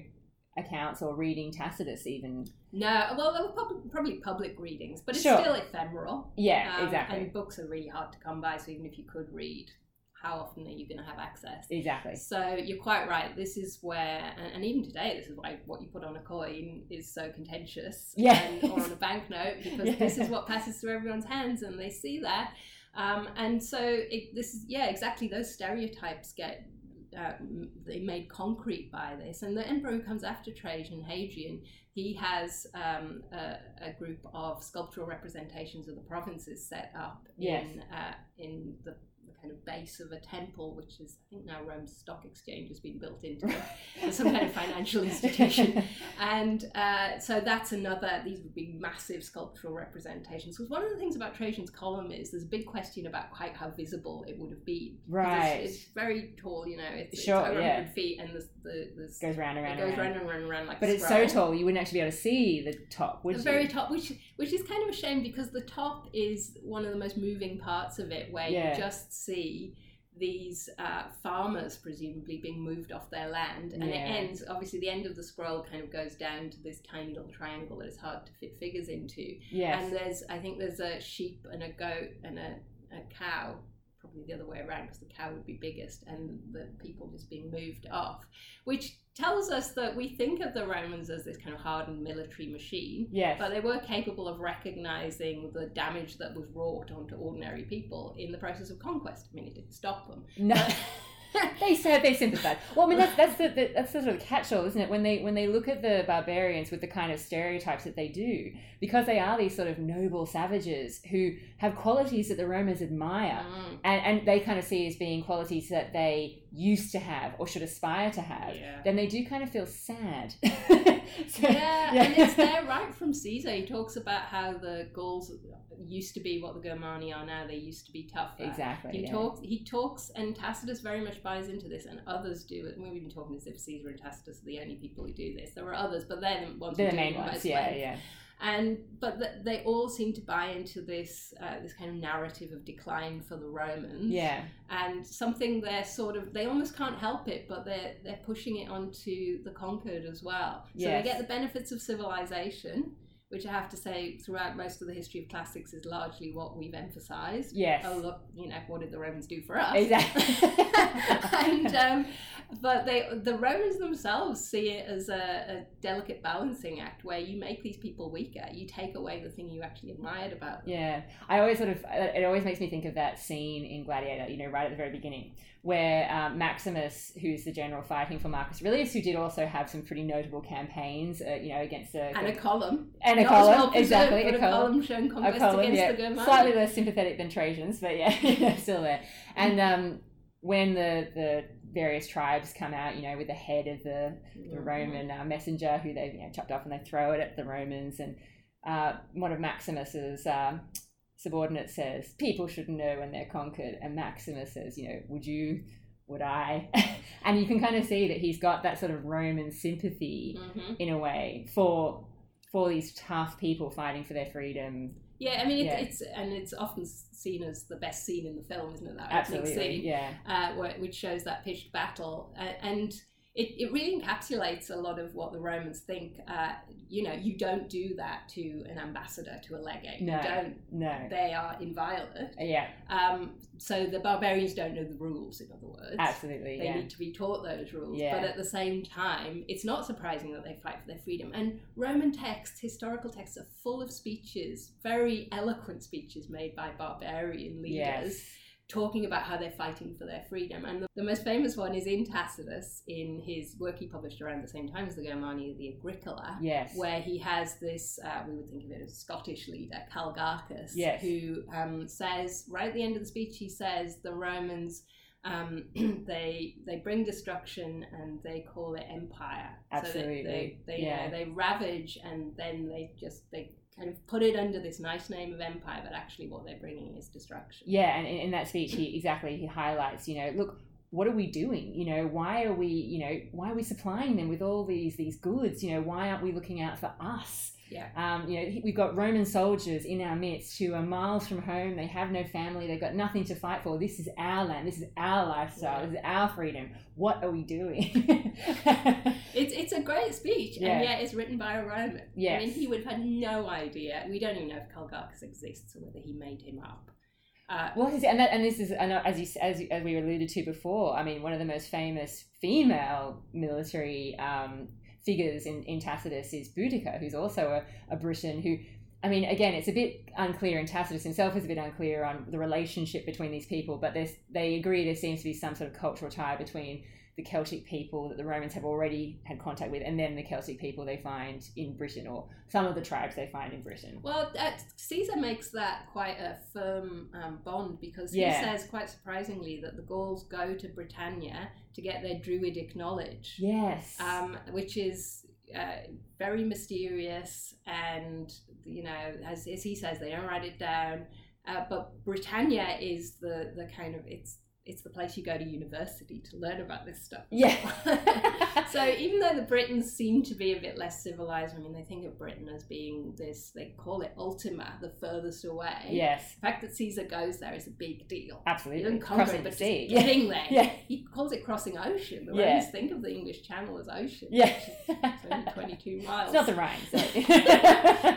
accounts or reading Tacitus even. No, well, there were prob- probably public readings, but it's Sure. still ephemeral. Yeah, Um, exactly. And books are really hard to come by, so even if you could read, how often are you going to have access? Exactly. So you're quite right. This is where, and, and even today, this is why what you put on a coin is so contentious, Yeah. and, or on a banknote, because Yeah. this is what passes through everyone's hands, and they see that. Um, and so it, this is yeah, exactly. Those stereotypes get uh, they made concrete by this, and the emperor who comes after Trajan, Hadrian, he has um, a, a group of sculptural representations of the provinces set up Yes. in uh, in the, the kind of base of a temple, which is I think now Rome's stock exchange has been built into it, some kind of financial institution. And uh, so that's another, these would be massive sculptural representations. Because one of the things about Trajan's column is there's a big question about quite how visible it would have been. Right. It's, it's very tall, you know, it's, Sure, it's over yeah. 100 feet and the, the, the, goes round and it round goes round and round and round like But a it's so tall, you wouldn't actually be able to see the top, would the you? very top, which which is kind of a shame because the top is one of the most moving parts of it, where Yeah. you just see these uh, farmers presumably being moved off their land, and it ends. Obviously, the end of the scroll kind of goes down to this tiny little triangle that is hard to fit figures into. Yes. And there's, I think, there's a sheep and a goat and a, a cow. Probably the other way around because the cow would be biggest, and the people just being moved off, which tells us that we think of the Romans as this kind of hardened military machine, yes. but they were capable of recognizing the damage that was wrought onto ordinary people in the process of conquest. I mean, it didn't stop them. no. they said they sympathize. Well, I mean that's that's the, the that's the sort of catch-all, isn't it? When they when they look at the barbarians with the kind of stereotypes that they do, because they are these sort of noble savages who have qualities that the Romans admire, Mm. and and they kind of see as being qualities that they used to have or should aspire to have. Yeah. Then they do kind of feel sad. So- yeah, and it's there right from Caesar. He talks about how the Gauls used to be what the Germani are now. They used to be tougher. Exactly. He yeah. talks. He talks, and Tacitus very much buys into this, and others do it. We've been talking as if Caesar and Tacitus are the only people who do this. There are others, but they're the ones. who They're the do main ones. Yeah, yeah. And but the, they all seem to buy into this uh, this kind of narrative of decline for the Romans. Yeah, and something they're sort of they almost can't help it, but they're they're pushing it onto the conquered as well. So yes. they get the benefits of civilization which I have to say throughout most of the history of classics is largely what we've emphasized. Yes. Oh look, you know, what did the Romans do for us? Exactly. and um, but they the Romans themselves see it as a, a, delicate balancing act where you make these people weaker, you take away the thing you actually admired about them. Yeah, I always sort of it always makes me think of that scene in Gladiator, you know, right at the very beginning, where um, Maximus, who's the general fighting for Marcus Aurelius, who did also have some pretty notable campaigns, uh, you know, against the and a column and a column, exactly, a, a column, showing conquest a column, against yeah. the Slightly less sympathetic than Trajan's, but yeah, still there. And um, when the the various tribes come out, you know, with the head of the, the mm-hmm. Roman uh, messenger who they've you know, chopped off and they throw it at the Romans. And uh, one of Maximus's um, subordinates says, People should know when they're conquered. And Maximus says, You know, would you, would I? and you can kind of see that he's got that sort of Roman sympathy mm-hmm. in a way for for these tough people fighting for their freedom yeah, I mean, yeah. it's and it's often seen as the best scene in the film, isn't it? That Absolutely, scene, yeah, uh, which shows that pitched battle, uh, and it, it really encapsulates a lot of what the Romans think. Uh, you know, you don't do that to an ambassador, to a legate. No, you don't. No, they are inviolate. Yeah. Um, so the barbarians don't know the rules. In other words, absolutely, they yeah. need to be taught those rules. Yeah. But at the same time, it's not surprising that they fight for their freedom. And Roman texts, historical texts, are full of speeches, very eloquent speeches made by barbarian leaders. Yes talking about how they're fighting for their freedom. And the, the, most famous one is in Tacitus, in his work he published around the same time as the Germania, the Agricola, yes. where he has this, uh, we would think of it as Scottish leader, Calgacus, yes. who um, says, right at the end of the speech, he says the Romans. Um, they they bring destruction and they call it empire. Absolutely. So they they, they, yeah. uh, they ravage and then they just they kind of put it under this nice name of empire, but actually what they're bringing is destruction. Yeah, and in that speech, he exactly he highlights, you know, look, what are we doing? You know, why are we, you know, why are we supplying them with all these these goods? You know, why aren't we looking out for us? Yeah. Um, you know, we've got Roman soldiers in our midst who are miles from home. They have no family. They've got nothing to fight for. This is our land. This is our lifestyle. Yeah. This is our freedom. What are we doing? it's it's a great speech, yeah. and yet it's written by a Roman. Yes. I mean, he would have had no idea. We don't even know if Calgacus exists or whether he made him up. Uh, well, and that, and this is as you as as we alluded to before. I mean, one of the most famous female military um, figures in, in Tacitus is Boudica, who's also a, a Briton who I mean, again, it's a bit unclear, and Tacitus himself is a bit unclear on the relationship between these people, but they agree there seems to be some sort of cultural tie between the Celtic people that the Romans have already had contact with, and then the Celtic people they find in Britain, or some of the tribes they find in Britain. Well, uh, Caesar makes that quite a firm um, bond because yeah. he says, quite surprisingly, that the Gauls go to Britannia to get their druidic knowledge. Yes. Um, which is uh, very mysterious, and you know, as, as he says, they don't write it down. Uh, but Britannia is the the kind of it's it's the place you go to university to learn about this stuff. Yeah. so even though the Britons seem to be a bit less civilized, I mean, they think of Britain as being this, they call it Ultima, the furthest away. Yes. The fact that Caesar goes there is a big deal. Absolutely. He doesn't conquer it, but sea. getting there. Yeah. He calls it crossing ocean. The yeah. Romans think of the English Channel as ocean. Yeah. It's only 22 miles. It's not the Rhine, so.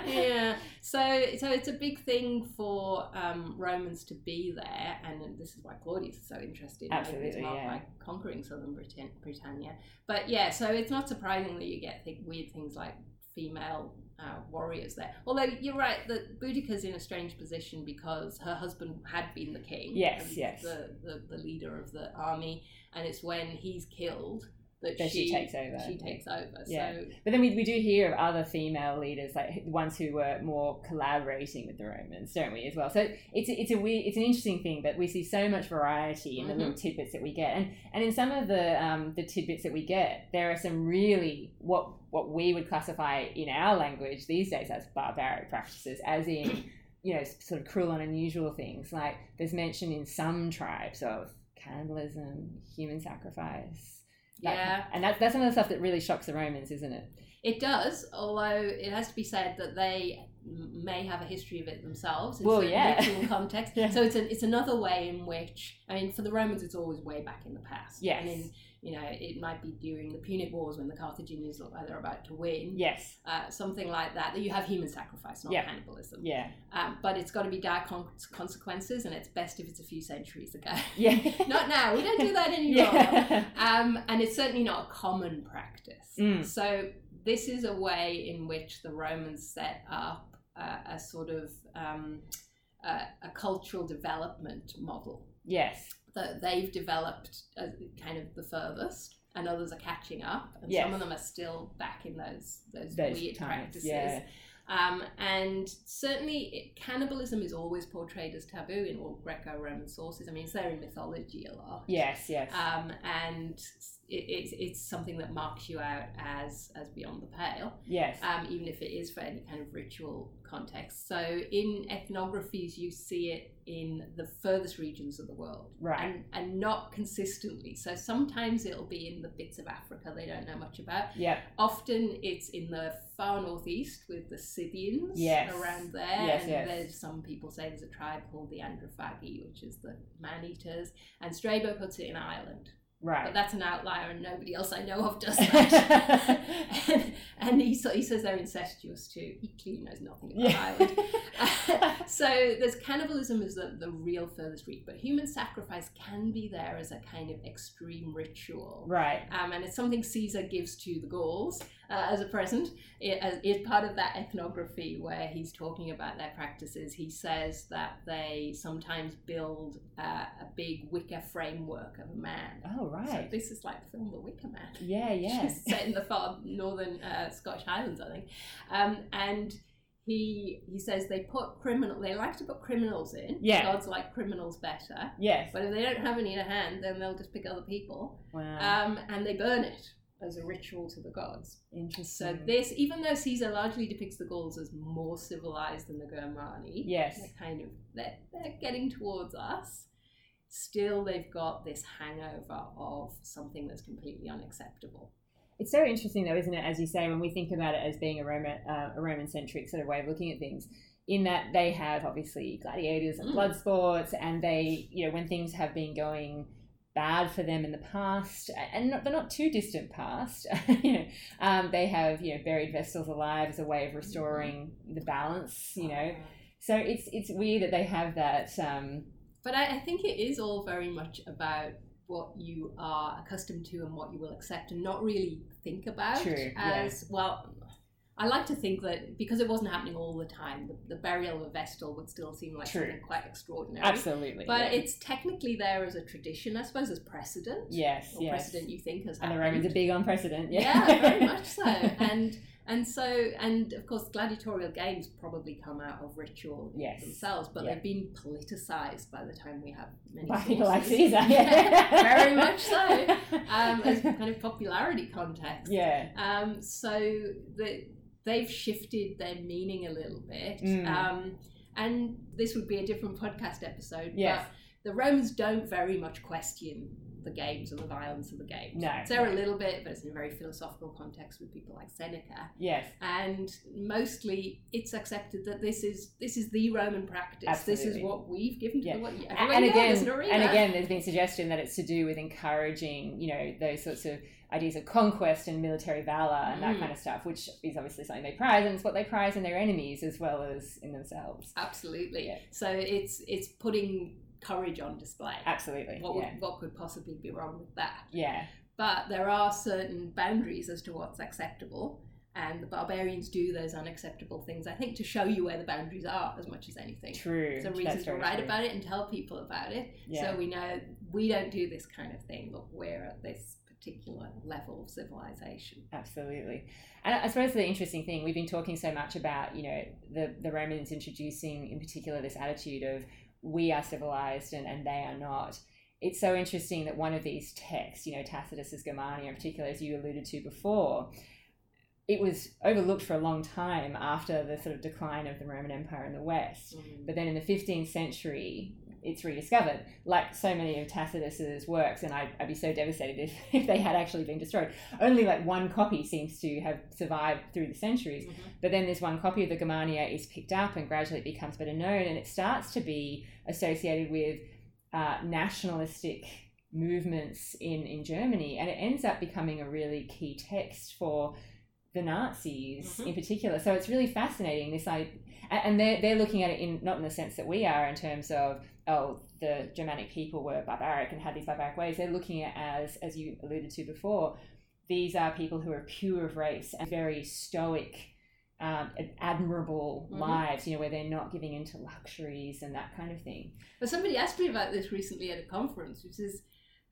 yeah. So, so it's a big thing for um, Romans to be there, and this is why Claudius is so interested Absolutely, in yeah. by conquering southern Britain, Britannia. But yeah, so it's not surprising that you get th- weird things like female uh, warriors there. Although you're right that Boudica's in a strange position because her husband had been the king, yes, yes, the, the the leader of the army, and it's when he's killed that, she, she, takes over. She takes over. Yeah. So. But then we, we do hear of other female leaders, like ones who were more collaborating with the Romans, don't we, as well? So it's it's a weird, it's an interesting thing, but we see so much variety in mm-hmm. the little mm-hmm. tidbits that we get, and and in some of the um, the tidbits that we get, there are some really what what we would classify in our language these days as barbaric practices, as in you know sort of cruel and unusual things. Like there's mention in some tribes of cannibalism, human sacrifice yeah. And that's, that's some of the stuff that really shocks the Romans, isn't it? It does, although it has to be said that they may have a history of it themselves in well, certain yeah. ritual context. yeah. So it's a, it's another way in which I mean, for the Romans, it's always way back in the past. Yes. And in you know, it might be during the Punic Wars when the Carthaginians look like they're about to win. Yes. Uh, something like that, that you have human sacrifice, not yeah. cannibalism. Yeah. Um, but it's got to be dire con- consequences, and it's best if it's a few centuries ago. Yeah. not now. We don't do that anymore. Yeah. Um, and it's certainly not a common practice. Mm. So this is a way in which the Romans set up a sort of um, uh, a cultural development model. Yes that they've developed kind of the furthest and others are catching up and yes. some of them are still back in those those, those weird times, practices yeah. um, and certainly it, cannibalism is always portrayed as taboo in all Greco-Roman sources. I mean, it's there in mythology a lot. Yes, yes. Um, and it's, it's something that marks you out as as beyond the pale. Yes. Um, even if it is for any kind of ritual context. So in ethnographies, you see it in the furthest regions of the world, right? And and not consistently. So sometimes it'll be in the bits of Africa they don't know much about. Yeah. Often it's in the far northeast with the Scythians yes. around there. Yes, and yes. there's some people say there's a tribe called the Androphagi, which is the man eaters, and Strabo puts it in Ireland. Right. But that's an outlier, and nobody else I know of does that. and, and he, he says they're incestuous too. He clearly knows nothing about Yeah. Ireland. So there's cannibalism is the, the real furthest reach, but human sacrifice can be there as a kind of extreme ritual. right. Um, and it's something Caesar gives to the Gauls uh, as a present. It, as, it's part of that ethnography where he's talking about their practices. He says that they sometimes build uh, a big wicker framework of a man. Oh, right. So this is like the film The Wicker Man. Yeah, yeah. set in the far northern uh, Scottish Highlands, I think. Um, and he he says they put criminal. They like to put criminals in. Yeah. Gods like criminals better. Yes. But if they don't have any to hand, then they'll just pick other people. Wow. Um, and they burn it as a ritual to the gods. Interesting. So this, even though Caesar largely depicts the Gauls as more civilized than the Germani, Yes. they're kind of they're, they're getting towards us. Still, they've got this hangover of something that's completely unacceptable. It's so interesting, though, isn't it? As you say, when we think about it as being a Roman, uh, a Roman-centric sort of way of looking at things, in that they have obviously gladiators and Mm. blood sports, and they, you know, when things have been going bad for them in the past, and not, they're not too distant past, you know, um, they have, you know, buried vestals alive as a way of restoring the balance, you know. So it's it's weird that they have that. Um, But I, I think it is all very much about what you are accustomed to and what you will accept and not really think about True, yeah. as well. I like to think that because it wasn't happening all the time, the, the burial of a vestal would still seem like True. something quite extraordinary. absolutely. But yeah. it's technically there as a tradition, I suppose, as precedent. yes, Or yes. precedent you think has And the. Romans are big on precedent. Yeah, yeah, very much so. And and so and of course gladiatorial games probably come out of ritual Yes. themselves, but Yeah. they've been politicized by the time we have many by people like. Caesar. Yeah, very much so. Um, as kind of popularity context. yeah. Um, so the, they've shifted their meaning a little bit. Mm. Um, and this would be a different podcast episode. Yes. But the Romans don't very much question the games or the violence of the games. No, It's there no. a little bit, but it's in a very philosophical context with people like Seneca. Yes. And mostly it's accepted that this is this is the Roman practice. Absolutely. This is what we've given to Yeah. the world. And you go, there's again, an and again, there's been suggestion that it's to do with encouraging, you know, those sorts of ideas of conquest and military valor and that Mm. kind of stuff, which is obviously something they prize, and it's what they prize in their enemies as well as in themselves. Absolutely. Yeah. So it's it's putting courage on display. Absolutely. What, yeah. would, what could possibly be wrong with that? Yeah. But there are certain boundaries as to what's acceptable, and the barbarians do those unacceptable things, I think, to show you where the boundaries are as much as anything. True. It's a That's reason to write true. about it and tell people about it. Yeah. So we know we don't do this kind of thing, but we're at this particular level of civilization. Absolutely. And I suppose the interesting thing, we've been talking so much about, you know, the, the Romans introducing in particular this attitude of we are civilized and, and they are not. It's so interesting that one of these texts, you know, Tacitus's Germania in particular, as you alluded to before, it was overlooked for a long time after the sort of decline of the Roman Empire in the West. Mm. But then in the 15th century, it's rediscovered, like so many of Tacitus's works, and I'd, I'd be so devastated if, if they had actually been destroyed. Only like one copy seems to have survived through the centuries, mm-hmm. but then this one copy of the Germania is picked up and gradually it becomes better known, and it starts to be associated with uh, nationalistic movements in, in Germany, and it ends up becoming a really key text for the Nazis mm-hmm. in particular. So it's really fascinating. This I and they're they're looking at it in not in the sense that we are in terms of oh the Germanic people were barbaric and had these barbaric ways. They're looking at as as you alluded to before. These are people who are pure of race and very stoic. Um, admirable mm-hmm. lives, you know, where they're not giving into luxuries and that kind of thing. But somebody asked me about this recently at a conference, which is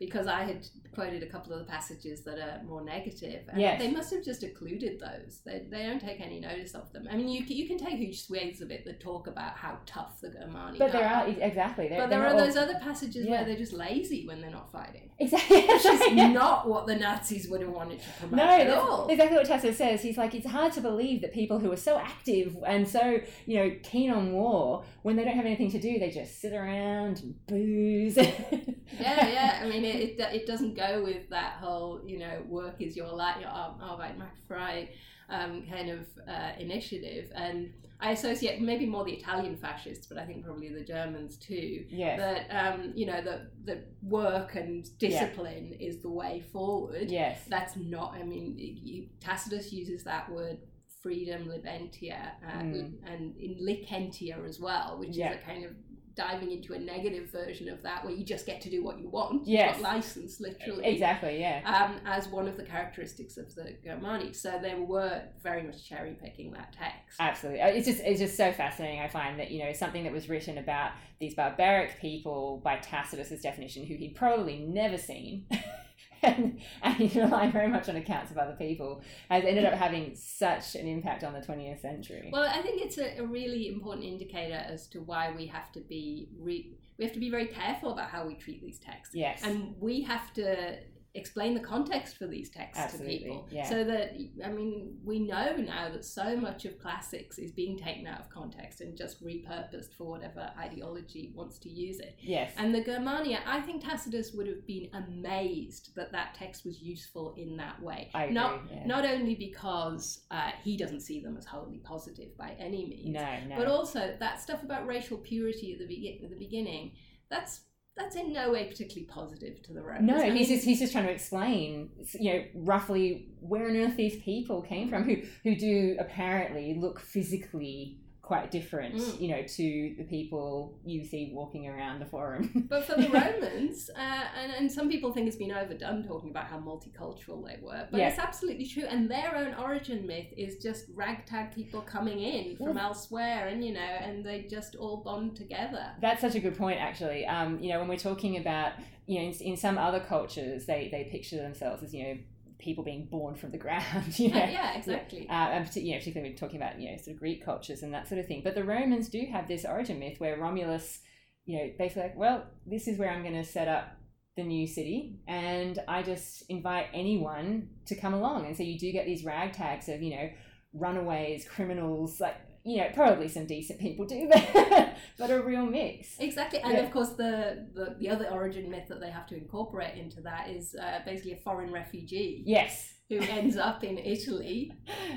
because I had quoted a couple of the passages that are more negative, and yes. they must have just occluded those. They, they don't take any notice of them. I mean, you you can take huge swathes of it that talk about how tough the Germani but there are exactly. They're, but there are all, those other passages yeah. where they're just lazy when they're not fighting. Exactly, which is not what the Nazis would have wanted to promote no, at all. Exactly what Tacitus says. He's like, it's hard to believe that people who are so active and so you know keen on war, when they don't have anything to do, they just sit around and booze. yeah, yeah. I mean it, it, doesn't go with that whole you know work is your life your Arbeit macht frei um, kind of uh, initiative and I associate maybe more the Italian fascists, but I think probably the Germans too. Yes. That um, you know that the work and discipline yeah. is the way forward. Yes. That's not. I mean, you, Tacitus uses that word freedom, libentia, uh, mm. and in licentia as well, which yeah. is a kind of diving into a negative version of that where you just get to do what you want. Yes. You've got license, literally. Exactly, yeah. Um, as one of the characteristics of the Germani. So they were very much cherry picking that text. Absolutely. Uh, it's just it's just so fascinating, I find, that, you know, something that was written about these barbaric people by Tacitus's definition, who he'd probably never seen. and, and relied very much on accounts of other people, has ended up having such an impact on the 20th century. Well, I think it's a, a really important indicator as to why we have to be re- we have to be very careful about how we treat these texts. Yes, and we have to explain the context for these texts Absolutely, to people yeah. so that i mean we know now that so much of classics is being taken out of context and just repurposed for whatever ideology wants to use it yes and the germania i think tacitus would have been amazed that that text was useful in that way I agree, not yeah. not only because uh, he doesn't see them as wholly positive by any means no, no. but also that stuff about racial purity at the, be- at the beginning that's that's in no way particularly positive to the Romans. No, he's just he's just trying to explain, you know, roughly where on earth these people came from, who who do apparently look physically quite different, mm. you know, to the people you see walking around the forum. but for the Romans, uh, and, and some people think it's been overdone talking about how multicultural they were, but yeah. it's absolutely true. And their own origin myth is just ragtag people coming in from elsewhere, and you know, and they just all bond together. That's such a good point, actually. Um, you know, when we're talking about, you know, in, in some other cultures, they they picture themselves as you know people being born from the ground. You know? yeah, exactly. Uh, and you know, particularly we're talking about you know sort of Greek cultures and that sort of thing. But the Romans do have this origin myth where Romulus, you know, basically like, well, this is where I'm going to set up the new city, and I just invite anyone to come along. And so you do get these ragtags of you know runaways, criminals, like you know, probably some decent people do, but, but a real mix. Exactly. And yeah. of course, the, the, the other origin myth that they have to incorporate into that is uh, basically a foreign refugee. Yes who ends up in Italy,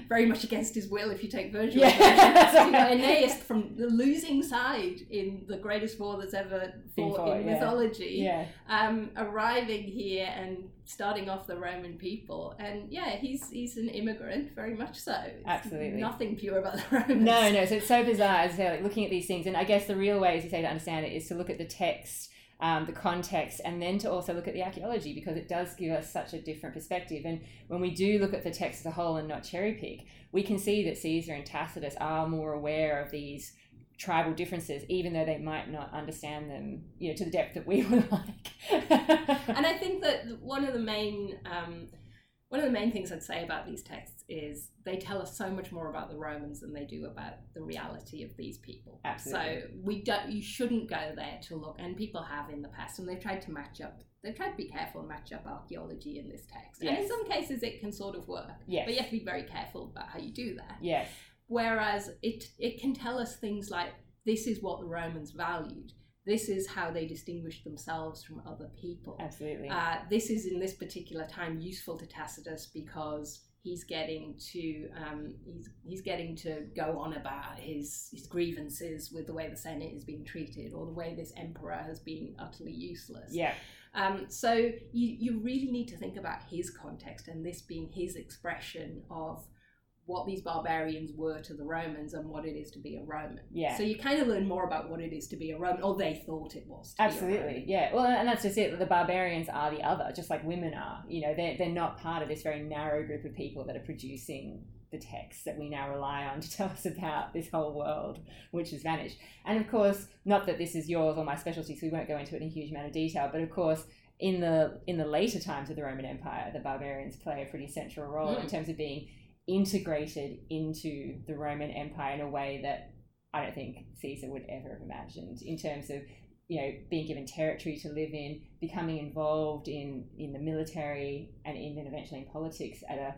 very much against his will if you take Virgil. Yeah. you know, Aeneas from the losing side in the greatest war that's ever fought, fought in yeah. mythology, yeah. Um, arriving here and starting off the Roman people. And yeah, he's he's an immigrant, very much so. It's Absolutely. Nothing pure about the Romans. No, no. So it's so bizarre, as I say, like looking at these things. And I guess the real way, as you say, to understand it is to look at the text um, the context, and then to also look at the archaeology because it does give us such a different perspective. And when we do look at the text as a whole and not cherry pick, we can see that Caesar and Tacitus are more aware of these tribal differences, even though they might not understand them, you know, to the depth that we would like. and I think that one of the main um, one of the main things I'd say about these texts is they tell us so much more about the Romans than they do about the reality of these people. Absolutely. So we don't, you shouldn't go there to look, and people have in the past, and they've tried to match up. They've tried to be careful and match up archaeology in this text, yes. and in some cases it can sort of work. Yes. But you have to be very careful about how you do that. Yes. Whereas it it can tell us things like this is what the Romans valued this is how they distinguish themselves from other people. Absolutely. Uh, this is in this particular time useful to Tacitus because he's getting to um, he's he's getting to go on about his his grievances with the way the Senate is being treated or the way this emperor has been utterly useless. Yeah. Um, so you you really need to think about his context and this being his expression of what these barbarians were to the Romans and what it is to be a Roman. Yeah. So you kind of learn more about what it is to be a Roman, or they thought it was. Absolutely. Yeah. Well, and that's just it. The barbarians are the other, just like women are. You know, they're, they're not part of this very narrow group of people that are producing the texts that we now rely on to tell us about this whole world, which has vanished. And of course, not that this is yours or my specialty, so we won't go into it in a huge amount of detail, but of course, in the in the later times of the Roman Empire, the barbarians play a pretty central role mm. in terms of being integrated into the Roman Empire in a way that I don't think Caesar would ever have imagined in terms of you know being given territory to live in, becoming involved in in the military and in and eventually in politics at a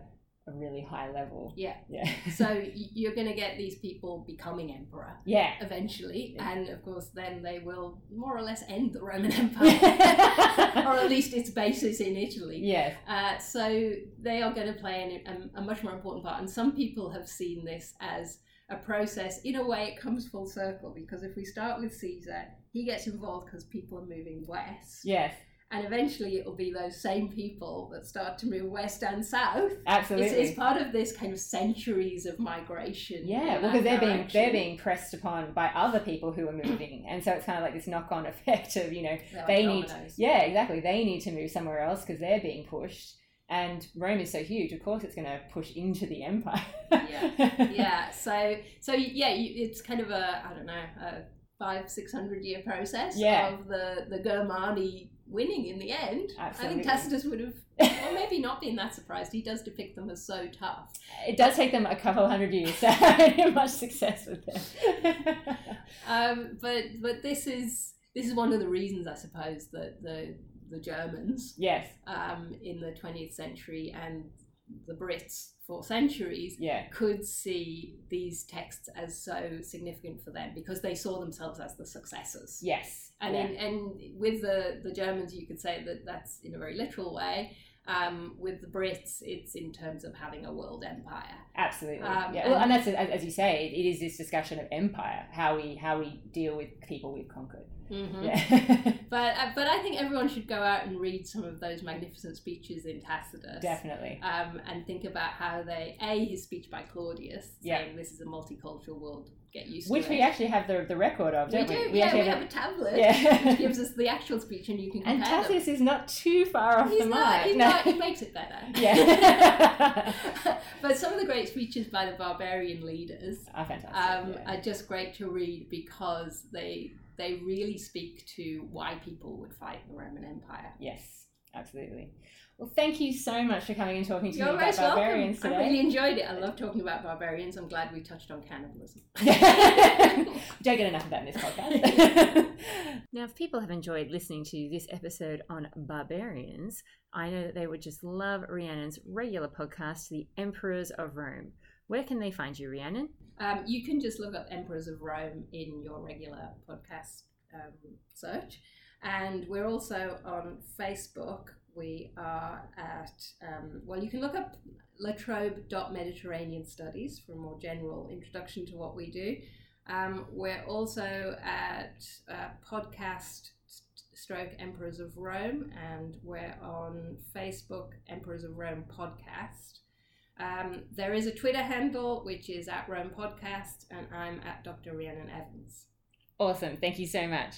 a really high level. Yeah. Yeah. so you're going to get these people becoming emperor. Yeah. Eventually. And of course, then they will more or less end the Roman Empire, or at least its basis in Italy. Yeah. Uh, so they are going to play an, a, a much more important part. And some people have seen this as a process. In a way, it comes full circle because if we start with Caesar, he gets involved because people are moving west. Yes and eventually it will be those same people that start to move west and south. Absolutely, it's, it's part of this kind of centuries of migration. Yeah, because they're being they're being pressed upon by other people who are moving, and so it's kind of like this knock on effect of you know they're they like need yeah exactly they need to move somewhere else because they're being pushed. And Rome is so huge, of course, it's going to push into the empire. yeah, yeah. So, so yeah, it's kind of a I don't know a five six hundred year process yeah. of the the Germani winning in the end. Absolutely. I think Tacitus would have, or maybe not been that surprised. He does depict them as so tough. It does take them a couple hundred years to have much success with them. um, but but this is this is one of the reasons, I suppose, that the the Germans, yes, um, in the twentieth century and the Brits for centuries yeah. could see these texts as so significant for them because they saw themselves as the successors. Yes. And yeah. in, and with the, the Germans, you could say that that's in a very literal way. Um, with the Brits, it's in terms of having a world empire. Absolutely, um, yeah. Well, and that's as you say, it is this discussion of empire, how we how we deal with people we've conquered. Mm-hmm. Yeah. but uh, but I think everyone should go out and read some of those magnificent speeches in Tacitus. Definitely. Um, and think about how they a his speech by Claudius saying this is a multicultural world. Get used to. Which to we it. actually have the, the record of, don't we? We, do. we yeah, we have a, a tablet yeah. which gives us the actual speech, and you can And Tacitus them. is not too far off he's the not, mark. He's no. not. He makes it better. Yeah. but some of the great speeches by the barbarian leaders are fantastic. Um, yeah. are just great to read because they they really speak to why people would fight the Roman Empire. Yes, absolutely. Well, thank you so much for coming and talking to You're me about barbarians today. I really enjoyed it. I love talking about barbarians. I'm glad we touched on cannibalism. don't get enough of that in this podcast. now, if people have enjoyed listening to this episode on barbarians, I know that they would just love Rhiannon's regular podcast, The Emperors of Rome. Where can they find you, Rhiannon? Um, you can just look up Emperors of Rome in your regular podcast um, search. And we're also on Facebook. We are at, um, well, you can look up latrobe.mediterranean studies for a more general introduction to what we do. Um, we're also at uh, podcast stroke Emperors of Rome, and we're on Facebook Emperors of Rome podcast. Um, there is a Twitter handle which is at Rome Podcast, and I'm at Dr. Rhiannon Evans. Awesome. Thank you so much.